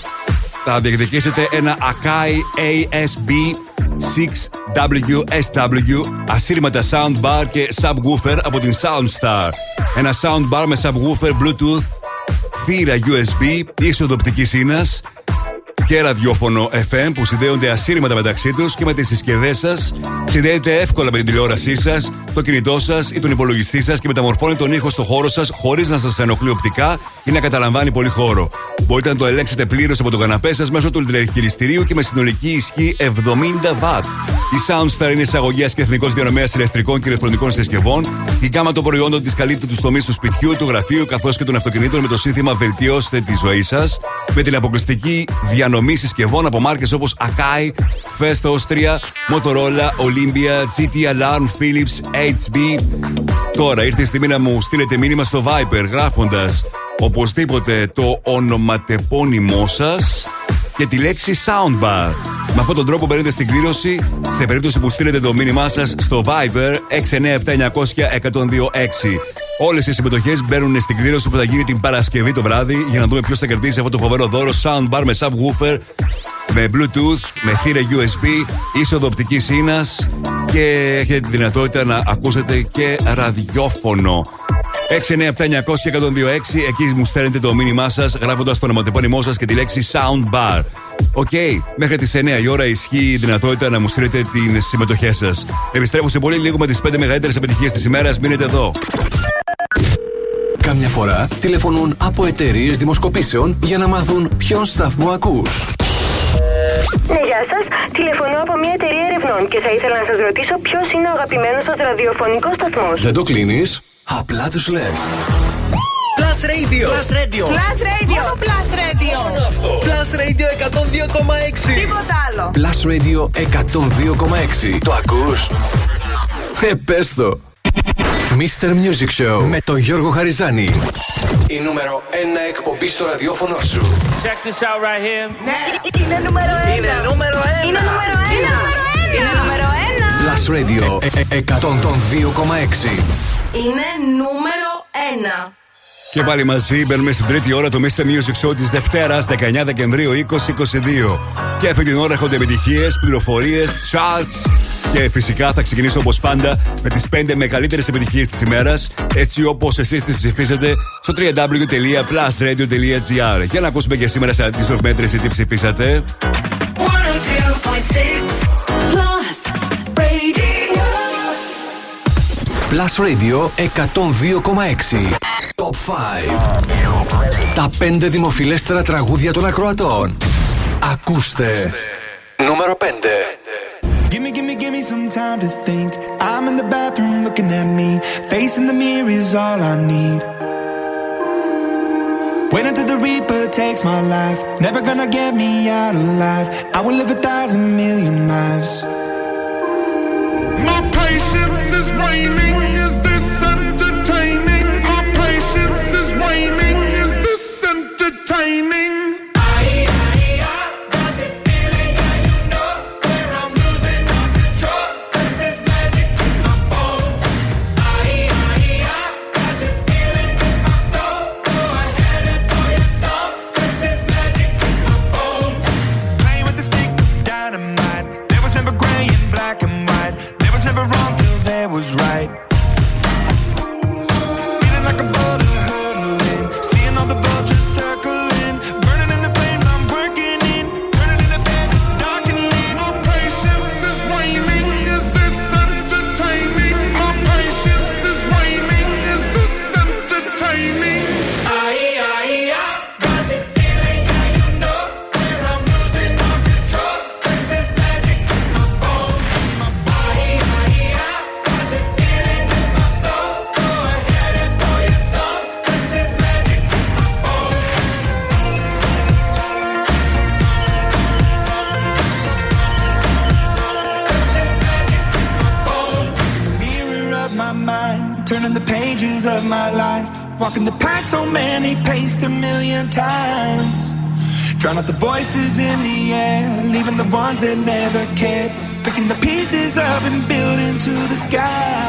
Θα διεκδικήσετε ένα Akai ASB 6WSW ασύρματα soundbar και subwoofer από την Soundstar. Ένα soundbar με subwoofer Bluetooth, θύρα USB, ισοδοπτική σύνας και ραδιόφωνο FM που συνδέονται ασύρματα μεταξύ τους και με τις συσκευές σας. Συνδέεται εύκολα με την τηλεόρασή σας, το κινητό σας ή τον υπολογιστή σας και μεταμορφώνει τον ήχο στο χώρο σας χωρίς να σας ενοχλεί οπτικά ή να καταλαμβάνει πολύ χώρο. Μπορείτε να το ελέγξετε πλήρως από τον καναπέ σας μέσω του τηλεχειριστηρίου και με συνολική ισχύ 70 W. Η Soundstar είναι εισαγωγέας και εθνικός διανομέας ηλεκτρικών και ηλεκτρονικών συσκευών. Η γκάμα των προϊόντων της καλύπτει τους τομείς του σπιτιού, του γραφείου καθώς και των αυτοκινήτων με το σύνθημα Βελτιώστε τη ζωή σας. Με την αποκλειστική διανομή συσκευών από μάρκες όπως Akai, Fest Austria, Motorola, Olympia, GT Alarm, Philips, HB. Τώρα ήρθε η στιγμή να μου στείλετε μήνυμα στο Viper γράφοντας οπωσδήποτε το ονοματεπώνυμό σας και τη λέξη soundbar. Με αυτόν τον τρόπο μπαίνετε στην κλήρωση σε περίπτωση που στείλετε το μήνυμά σας στο Viber 697-900-1026. Όλες οι συμμετοχές μπαίνουν στην κλήρωση που θα γίνει την Παρασκευή το βράδυ για να δούμε ποιος θα κερδίσει αυτό το φοβερό δώρο soundbar με subwoofer, με Bluetooth, με θύρα USB, είσοδο οπτικής ίνας και έχετε τη δυνατότητα να ακούσετε και ραδιόφωνο. 697-900-1026. Εκεί μου στέλνετε το μήνυμά σας γράφοντας το ονοματεπώνυμό σας και τη λέξη Soundbar. OK, okay. μέχρι τις 9 η ώρα ισχύει η δυνατότητα να μου στείλετε τις συμμετοχές σας. Επιστρέφω σε πολύ λίγο με τις 5 μεγαλύτερες επιτυχίες της ημέρας. Μείνετε εδώ. Καμιά φορά τηλεφωνούν από εταιρείες δημοσκοπήσεων για να μάθουν ποιον σταθμό ακούς. Ναι, γεια σας. Τηλεφωνώ από μια εταιρεία ερευνών και θα ήθελα να σας ρωτήσω ποιος είναι ο αγαπημένος σας ραδιοφωνικός σταθμός. Δεν το κλείνεις, απλά τους λες. Plus Radio. Plus Radio. Plus Radio. Μόνο Plus Radio. Μόνο αυτό. Plus Radio 102,6. Τίποτα άλλο. Plus Radio 102,6. Το ακούς; Ε, πες το. Mr. Music Show με τον Γιώργο Χαριζάνη. Η νούμερο 1 εκπομπή στο ραδιόφωνο σου. Check this out right here. Ναι, είναι νούμερο 1. Είναι νούμερο 1. Είναι νούμερο 1. Είναι νούμερο 1. Plus Radio 102,6. Είναι νούμερο 1. Και πάλι μαζί μπαίνουμε στην τρίτη ώρα του Mr. Music Show της Δευτέρας 19 Δεκεμβρίου 2022. Και αυτή την ώρα έρχονται επιτυχίες, πληροφορίες, charts. Και φυσικά θα ξεκινήσω όπως πάντα με τις 5 μεγαλύτερες επιτυχίες της ημέρας, έτσι όπως εσείς τις ψηφίσατε στο www.plusradio.gr. Για να ακούσουμε και σήμερα σε αντίστοιχη τι ψηφίσατε. 102.6 Plus Radio. Plus Radio 102,6. Top 5. Τα 5 δημοφιλέστερα τραγούδια των ακροατών. Ακούστε. Νούμερο 5. Give me, give me, give me some time to think. I'm in the bathroom looking at me. Facing the mirror is all I need. Wait until the Reaper takes my life. Never gonna get me out alive. I will live a thousand million lives. My patience is waning. Entertaining? Ones that never cared, picking the pieces up and building to the sky.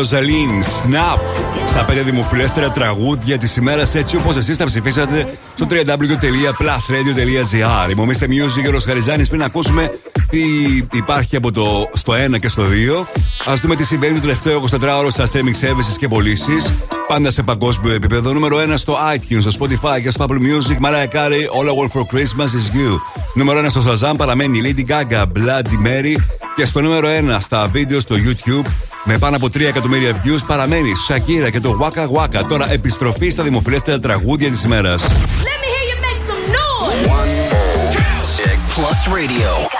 Ροζαλίν, Snap. Στα πέντε δημοφιλέστερα τραγούδια της ημέρας, έτσι όπως εσείς τα ψηφίσατε στο www.plusradio.gr. Είμαι. Music, ο Χαριζάνη, πριν ακούσουμε τι υπάρχει από το στο 1 και στο 2. Α δούμε τι συμβαίνει το τελευταίο 24ωρο στα streaming services και πωλήσεις. Πάντα σε παγκόσμιο επίπεδο. Νούμερο 1 στο iTunes, στο Spotify και στο Apple Music. Mariah Carey, All I Want for Christmas is You. Νούμερο 1 στο Shazam παραμένει Lady Gaga, Bloody Mary. Και στο νούμερο 1 στα βίντεο στο YouTube με πάνω από 3 εκατομμύρια views παραμένει Shakira και το Waka Waka. Τώρα επιστροφή στα δημοφιλέστερα τραγούδια της ημέρας. Plus Radio.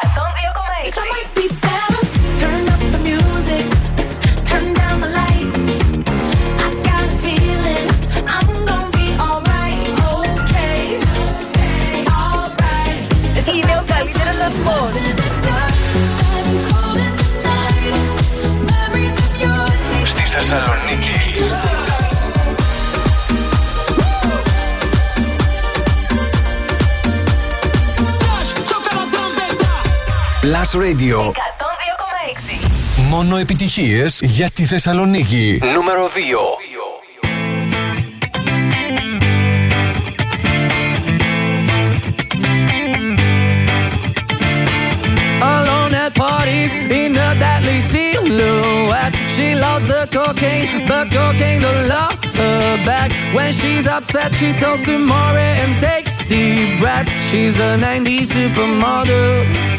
Plus Radio. Μόνο επιτυχίες για τη Θεσσαλονίκη. Νούμερο 2. Alone at parties in a deadly silhouette. She loves the cocaine, but cocaine don't love her back. When she's upset, she talks to Maury and takes deep breaths. She's a 90s supermodel.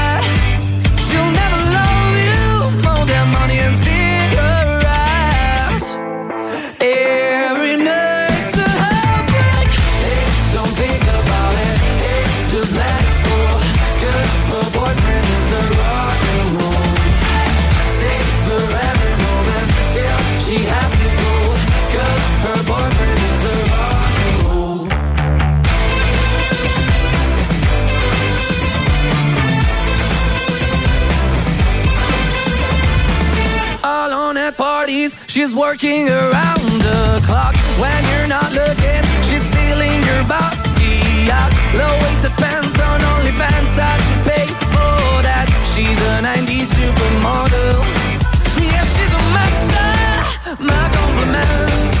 She's working around the clock. When you're not looking, she's stealing your bossy out. Low waisted pants on OnlyFans, I'd pay for that. She's a 90s supermodel. Yeah, she's a master. My compliments.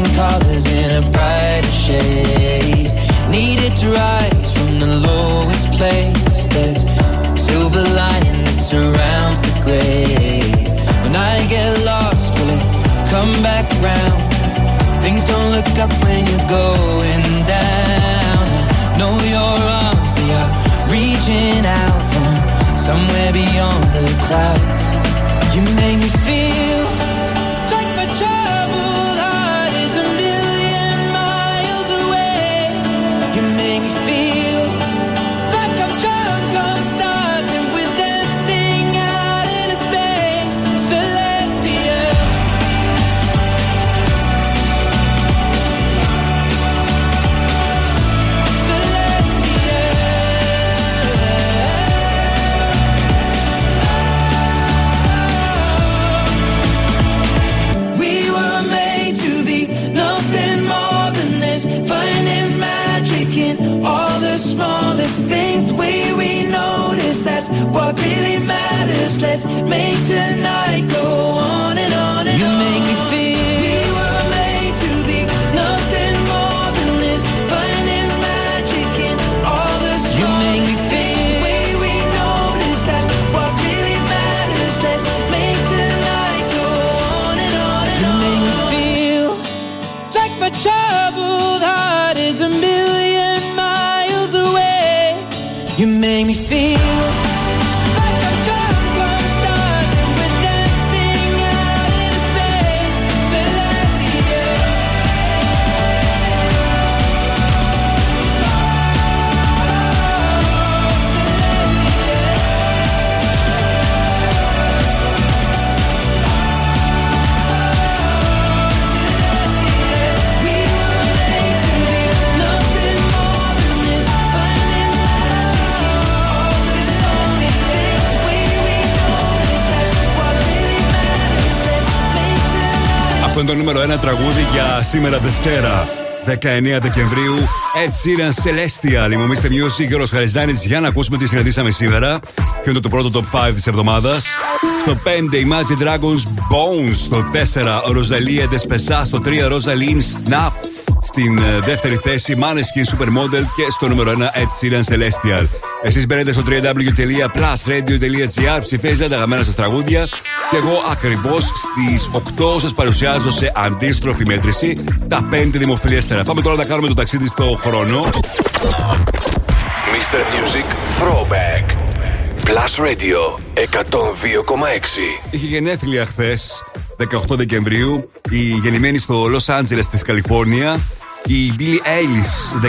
A thousand colors in a brighter shade. Needed to rise from the σήμερα Δευτέρα. 19 Δεκεμβρίου, Ed Sheeran Celestial. Είμαι ο Mr. Music, Γιώργο Χαριζάνης. Για να ακούσουμε τι συναντήσαμε σήμερα. Ποιο είναι το πρώτο top 5 της εβδομάδας. Στο 5 Imagine Dragons Bones. Στο 4 Rosalia Despesa. Στο 3 Rosaline Snap. Στην ε, δεύτερη θέση Maneskin Supermodel. Και στο νούμερο 1 Ed Sheeran Celestial. Εσείς μπαίνετε στο www.plusradio.gr, ψηφίζετε τα αγαπημένα σας τραγούδια. Και εγώ ακριβώς στις 8 σας παρουσιάζω σε αντίστροφη μέτρηση τα 5 δημοφιλέστερα. Πάμε τώρα να κάνουμε το ταξίδι στο χρόνο. Mr. Music Throwback. Plus Radio 102,6. Είχε γενέθλια χθες, 18 Δεκεμβρίου, η γεννημένη στο Λο Άντζελε της Καλιφόρνια, η Billie Eilish,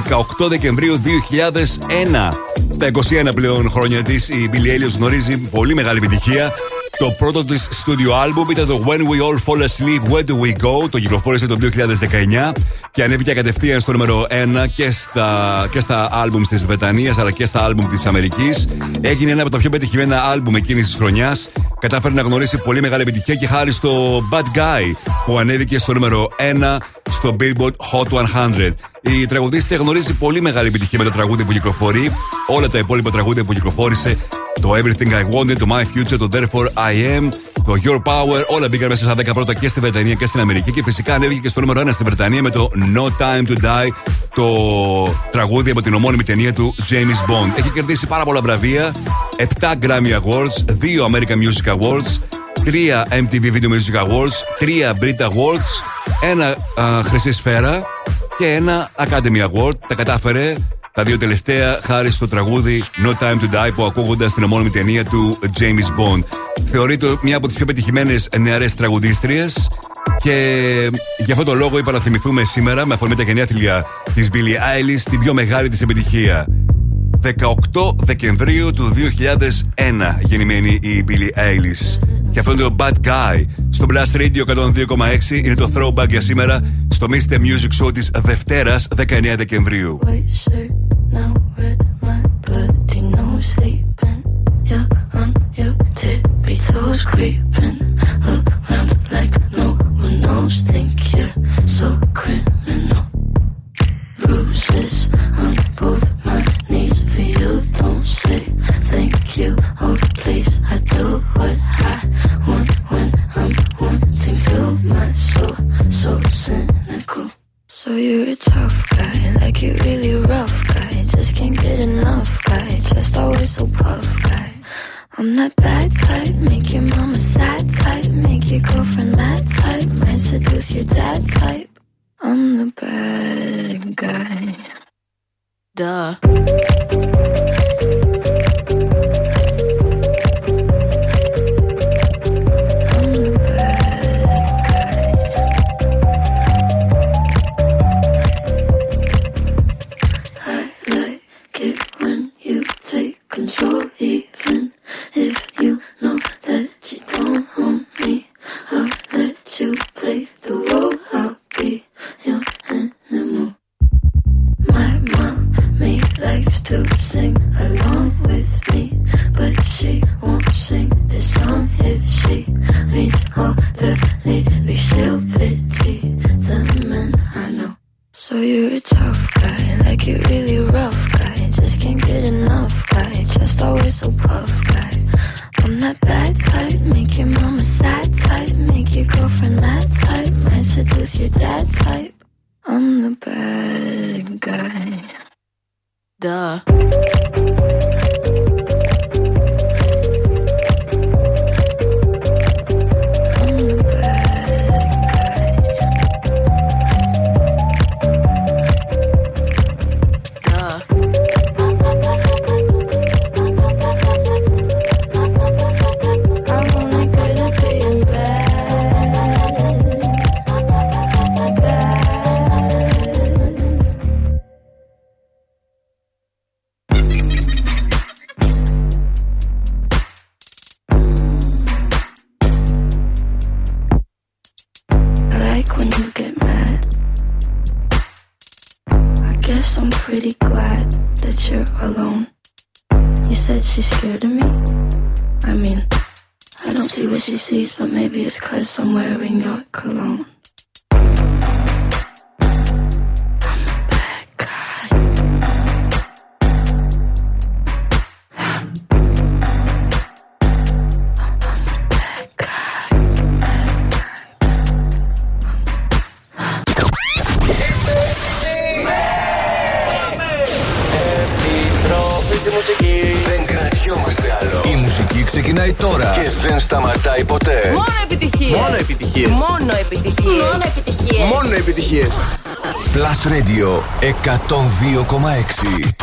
18 Δεκεμβρίου 2001. Στα 21 πλέον χρόνια της, η Billie Eilish γνωρίζει πολύ μεγάλη επιτυχία. Το πρώτο της στούντιο άλμπουμ ήταν το When We All Fall Asleep, Where Do We Go. Το κυκλοφόρησε το 2019 και ανέβηκε κατευθείαν στο νούμερο 1 και στα, και στα άλμπουμ της Βρετανίας αλλά και στα άλμπουμ της Αμερικής. Έγινε ένα από τα πιο πετυχημένα άλμπουμ εκείνης της χρονιάς. Κατάφερε να γνωρίσει πολύ μεγάλη επιτυχία και χάρη στο Bad Guy που ανέβηκε στο νούμερο 1 στο Billboard Hot 100. Η τραγουδίστρια γνωρίζει πολύ μεγάλη επιτυχία με το τραγούδι που κυκλοφορεί. Όλα τα υπόλοιπα τραγούδια που κυκλοφόρησε το Everything I Wanted, το My Future, το Therefore I Am, το Your Power, όλα μπήκαν μέσα στα 10 πρώτα και στη Βρετανία και στην Αμερική και φυσικά ανέβηκε και στο νούμερο 1 στη Βρετανία με το No Time to Die, το τραγούδι από την ομώνυμη ταινία του James Bond. Έχει κερδίσει πάρα πολλά βραβεία, 7 Grammy Awards, 2 American Music Awards, 3 MTV Video Music Awards, 3 Brit Awards, ένα α, χρυσή σφαίρα και ένα Academy Award. Τα κατάφερε τα δύο τελευταία χάρη στο τραγούδι No Time to Die που ακούγονταν στην ομώνυμη ταινία του James Bond. Θεωρείται μια από τις πιο πετυχημένες νεαρές τραγουδίστριες και γι' αυτό το λόγο είπα να θυμηθούμε σήμερα με αφορμή τα γενέθλια της Billie Eilish την πιο μεγάλη της επιτυχία. 18 Δεκεμβρίου του 2001 γεννημένη η Billie Eilish. Και αυτό είναι το Bad Guy. Στο Blast Radio 102,6 είναι το throwback για σήμερα στο Mr. Music Show της Δευτέρας 19 Δεκεμβρίου. Sweet. Alma Exi.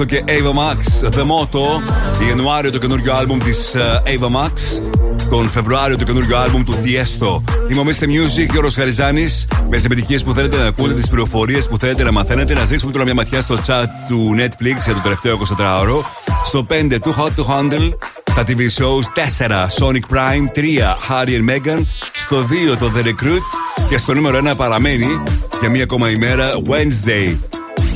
Tiesto και Ava Max. The Motto. Ιανουάριο το καινούριο άλμπουμ της ε, Ava Max. Τον Φεβρουάριο το καινούριο άλμπουμ του Tiesto. Είμαι ο Mr. Music, ο Χαριζάνης. Με τις επιτυχίες που θέλετε να ακούτε, τις πληροφορίες που θέλετε να μαθαίνετε, να ρίξουμε τώρα μια ματιά στο chat του Netflix για το τελευταίο 24ωρο. Στο 5 του Hot to Handle. Στα TV shows 4 Sonic Prime, 3 Harry and Meghan. Στο 2 το The Recruit. Και στο νούμερο 1 παραμένει για μία ακόμα ημέρα Wednesday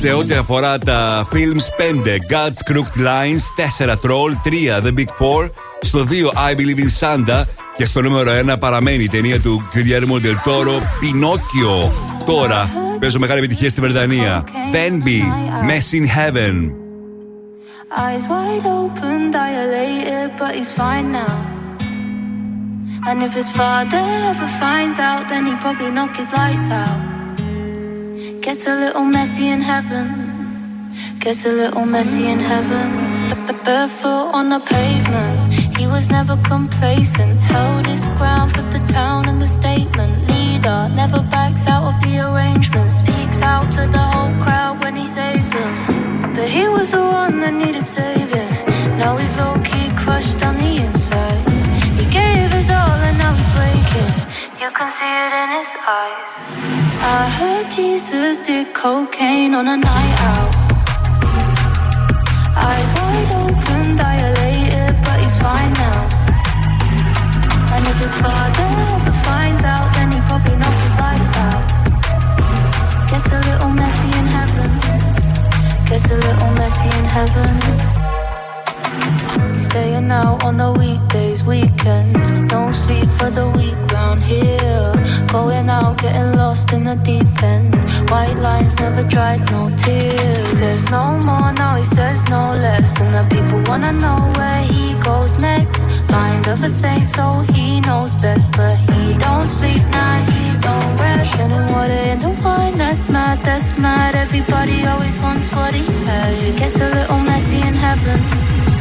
σε ό,τι αφορά τα films 5 God's Crooked Lines, 4 Troll, 3 The Big Four, στο 2 I Believe in Santa και στο νούμερο 1 παραμένει η ταινία του Guillermo del Toro Pinocchio. Τώρα παίζω μεγάλη επιτυχία στη Βρετανία. Bambi, Mess in Heaven. Eyes wide open, dilated, but he's fine now. And if his father ever finds out, then he'd probably knock his lights out. Gets a little messy in heaven. Gets a little messy in heaven. Barefoot on the pavement. He was never complacent. Held his ground for the town and the statement. Leader never backs out of the arrangement. Speaks out to the whole crowd when he saves them. But he was the one that needed saving. Now he's low key crushed on the inside. He gave his all and now he's breaking. You can see it in his eyes. I heard Jesus did cocaine on a night out. Eyes wide open, dilated, but he's fine now. And if his father ever finds out, then he probably knock his lights out. Gets a little messy in heaven. Gets a little messy in heaven. Staying out on the weekdays, weekends. No sleep for the week round here. Going out, getting lost in the deep end. White lines never dried, no tears. Says no more, now he says no less. And the people wanna know where he goes next. Mind of a saint, so he knows best. But he don't sleep, nah, he don't rest. Turning water into wine, that's mad, that's mad. Everybody always wants what he. It gets a little messy in heaven.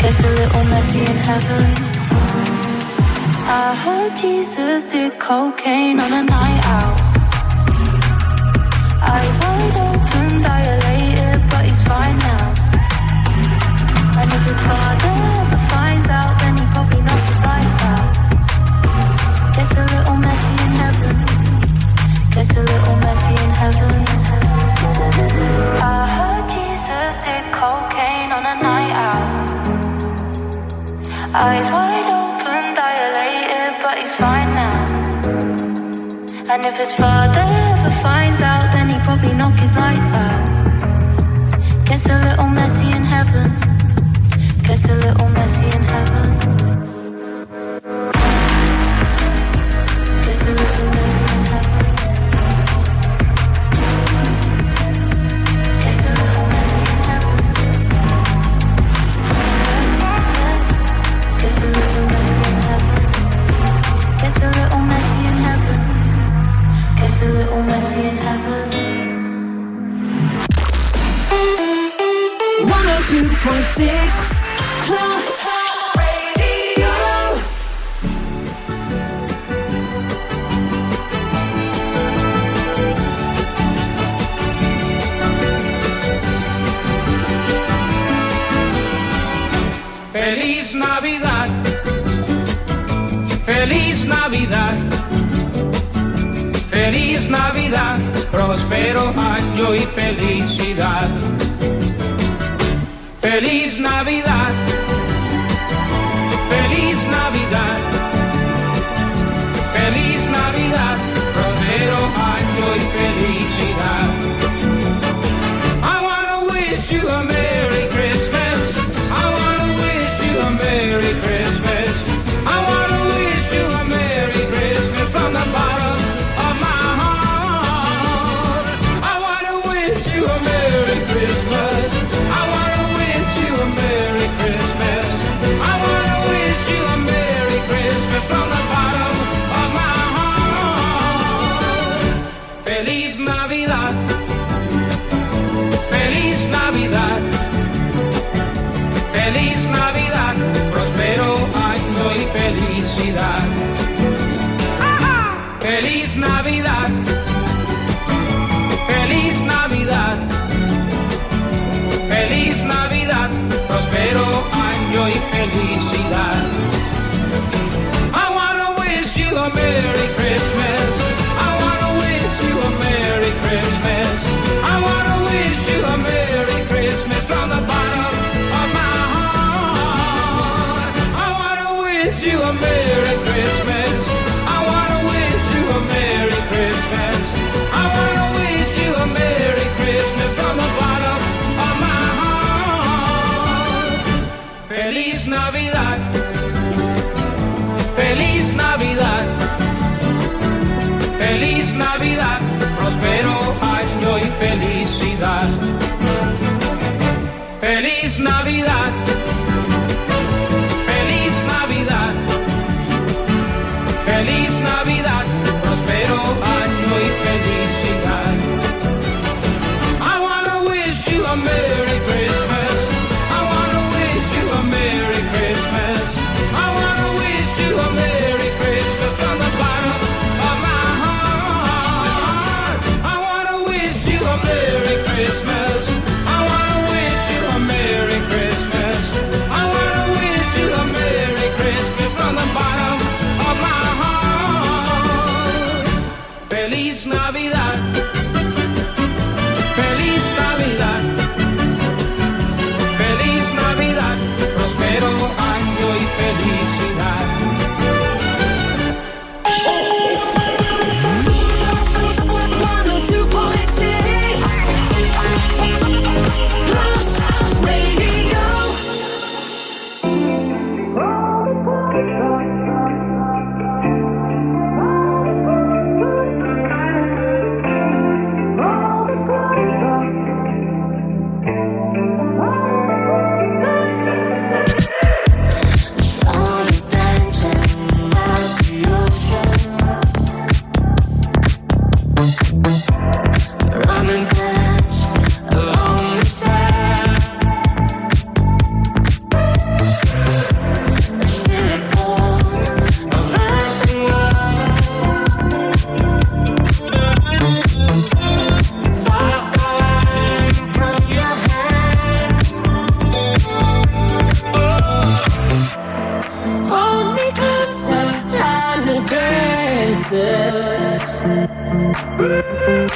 Gets a little messy in heaven. I heard Jesus did cocaine on a night out. Eyes wide open, Eyes wide open, dilated, but he's fine now. And if his father ever finds out, then he probably knock his lights out. Gets a little messy in heaven. Gets a little messy Música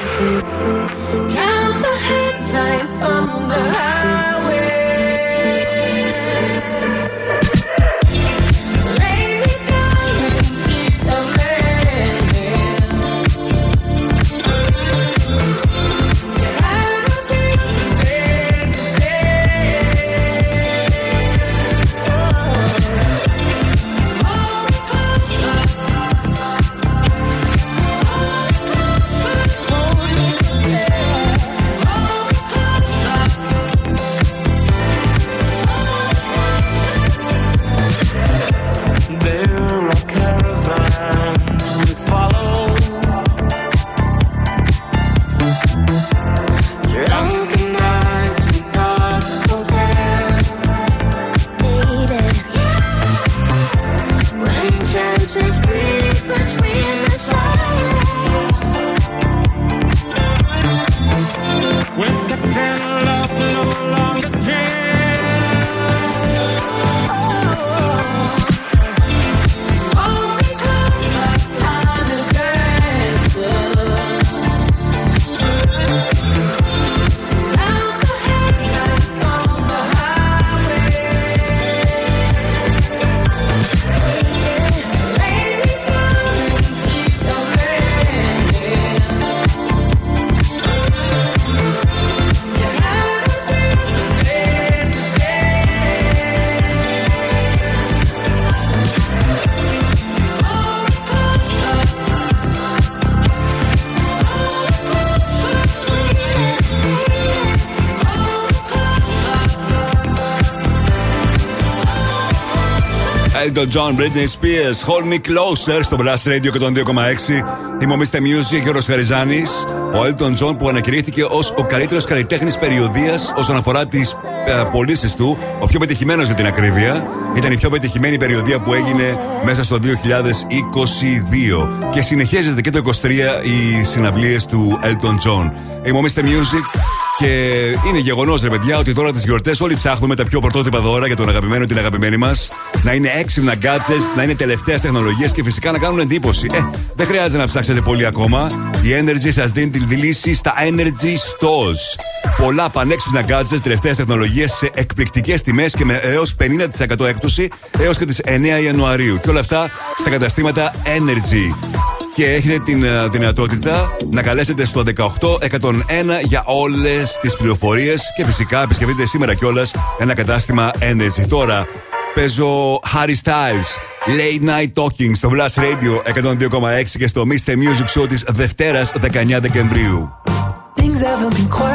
Elton John, Britney Spears, Hold Me Closer στο Blast Radio και τον 2,6. Είμαι ο Mr. Music και ο Ροσχαριζάνη. Ο Elton John που ανακηρύχθηκε ως ο καλύτερος καλλιτέχνης περιοδίας όσον αφορά τις ε, πωλήσεις του, ο πιο πετυχημένος για την ακρίβεια. Ήταν η πιο πετυχημένη περιοδία που έγινε μέσα στο 2022. Και συνεχίζεται και το 23 οι συναυλίες του Elton John. Είμαι ο Mr. Music και είναι γεγονός, ρε παιδιά, ότι τώρα τις γιορτές όλοι ψάχνουμε τα πιο πρωτότυπα δώρα για τον αγαπημένο ή την αγαπημένη μας. Να είναι έξυπνα gadgets, να είναι τελευταία τεχνολογία και φυσικά να κάνουν εντύπωση. Ε, δεν χρειάζεται να ψάξετε πολύ ακόμα. Η Energy σας δίνει τη λύση στα Energy Stores. Πολλά πανέξυπνα gadgets τελευταία τεχνολογία σε εκπληκτικές τιμές και με έως 50% έκπτωση έως και τις 9 Ιανουαρίου. Και όλα αυτά στα καταστήματα Energy και έχετε την ε, δυνατότητα να καλέσετε στο 18101 για όλες τις πληροφορίες και φυσικά επισκεφτείτε σήμερα κιόλας ένα κατάστημα Energy. Τώρα παίζω Harry Styles. Late Night Talking στο Blast Radio 102,6 και στο Mr. Music Show της Δευτέρας 19 Δεκεμβρίου. Things haven't been quite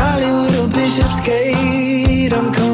Hollywood or Bishopsgate, I'm coming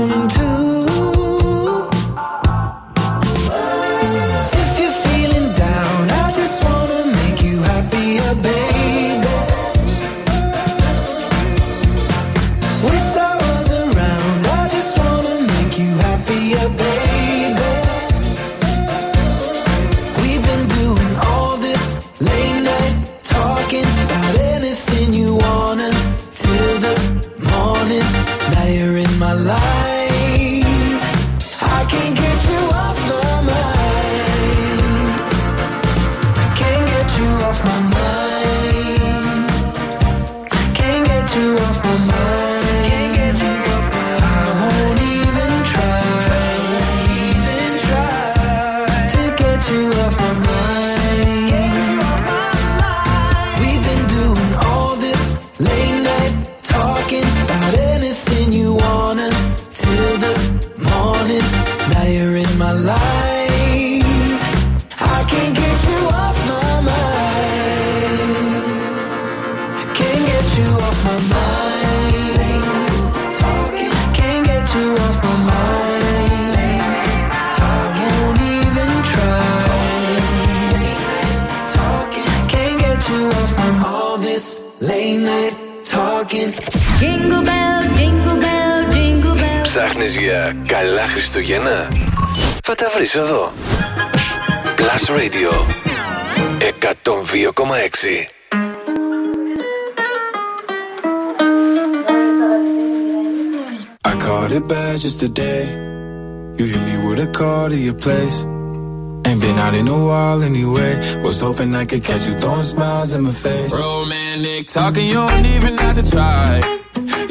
Χριστούγεννα. Θα τα βρεις εδώ. Plus Radio 102,6 I called it bad just today. You hit me with a call to your place. Ain't been out in a while anyway. Was hoping I could catch you throwing smiles in my face. Romantic talking, you don't even have to try.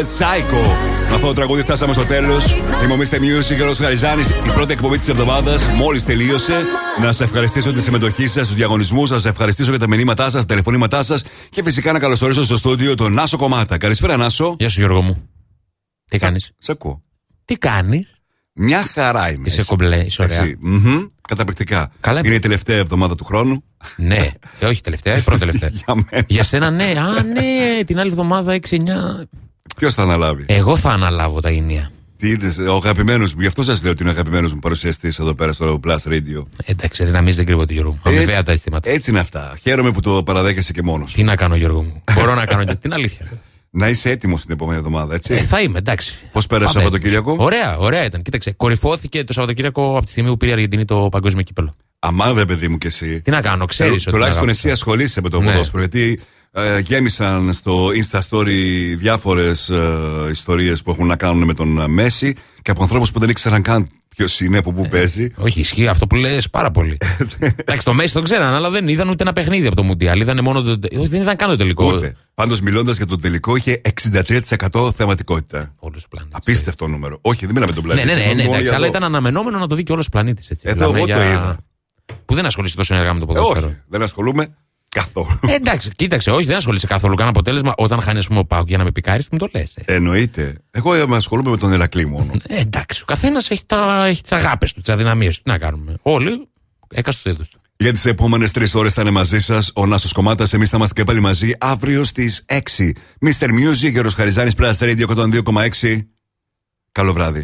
Sweet But Psycho. Με αυτό το τραγούδι φτάσαμε στο τέλος. Είμαι ο Mr. Music και ο Χαριζάνη. Η πρώτη εκπομπή της εβδομάδας μόλις τελείωσε. Να σας ευχαριστήσω για τη συμμετοχή σας στου διαγωνισμούς, να σας ευχαριστήσω για τα μηνύματά σας, τα τηλεφωνήματά σας και φυσικά να καλωσορίσω στο στούντιο τον Νάσο Κομμάτα. Καλησπέρα, Νάσο. Γεια σου, Γιώργο μου. Τι κάνεις; Σε ακούω. Τι κάνεις; Μια χαρά είμαι. Είσαι κομπλέ, είσαι ωραία. Εσύ. Μμμ. Καταπληκτικά. Καλά, Είναι η τελευταία εβδομάδα του χρόνου. Ναι, ε, όχι τελευταία, η πρώτη τελευταία. Για μένα. Για σένα, ναι. Α, ναι, την άλλη εβδομάδα 6-9. Ποιος θα αναλάβει; Εγώ θα αναλάβω τα ίνια. Τι είδες, ο αγαπημένος μου, γι' αυτό σας λέω ότι είναι ο αγαπημένος μου παρουσιαστής εδώ πέρα στο Plus Radio. Εντάξει, δυναμίζει δεν κρύβω του Γιώργο μου. Αμοιβαία τα αισθήματα. Έτσι είναι αυτά. Χαίρομαι που το παραδέχεσαι και μόνος. Τι να κάνω, Γιώργο μου. Μπορώ να κάνω και την αλήθεια. Να είσαι έτοιμος την επόμενη εβδομάδα, έτσι. Ε, θα είμαι, εντάξει. Πώς πέρασε το Πάμε. Σαββατοκύριακο. Ωραία, ωραία ήταν. Κοίταξε, κορυφώθηκε το Σαββατοκύριακο από τη στιγμή που πήρε η Αργεντινή το παγκόσμιο κύπελο. Αμάν, ρε παιδί μου κι εσύ. Τι να κάνω, ξέρεις. Ε, Τουλάχιστον εσύ ασχολείσαι με το Ναι. ποδόσφαιρο. Γιατί ε, γέμισαν στο Insta Story διάφορες ε, ιστορίες που έχουν να κάνουν με τον ε, Μέση και από ανθρώπους που δεν ήξεραν καν ποιος είναι, από πού παίζει. Όχι, ισχύει αυτό που λες πάρα πολύ. Εντάξει, το Μέση το ξέραν, αλλά δεν είδαν ούτε ένα παιχνίδι από το Μουντιάλ. Είδαν μόνο το. όχι, Δεν είδαν καν το τελικό. Ούτε. Πάντως, μιλώντας για τον τελικό, είχε 63% θεματικότητα. Όλου του πλανήτε. Απίστευτο νούμερο. Όχι, δεν μιλάμε τον Ναι, πλανήτη. ναι, ναι, ναι, μιλάμε μόνο εντάξει, για αλλά εδώ. ήταν αναμενόμενο να το δει και όλος ο πλανήτης. Εδώ εγώ το είδα. Που δεν ασχολείσαι τόσο ενεργά με το Ε, ποδόσφαιρο. όχι, δεν ασχολούμαι καθόλου. Ε, εντάξει, κοίταξε, όχι, δεν ασχολείσαι καθόλου. Καν αποτέλεσμα όταν χάνεις, ας πούμε, ο Πάουκ για να με πικάρεις, μου το λες. Εννοείται. Εγώ ε, με ασχολούμαι με τον Ερακλή μόνο. Ε, εντάξει, ο καθένας έχει, τα, έχει τις αγάπες του, τις αδυναμίες του. Τι να κάνουμε. Όλοι, έκαστο είδος του. Για τις επόμενες τρεις ώρες θα είναι μαζί σας ο Νάσος Κομμάτας. Εμείς θα είμαστε και πάλι μαζί αύριο στις 6. Mr. Music, Γιώργος Χαριζάνης, Press Radio 102,6. Καλό βράδυ.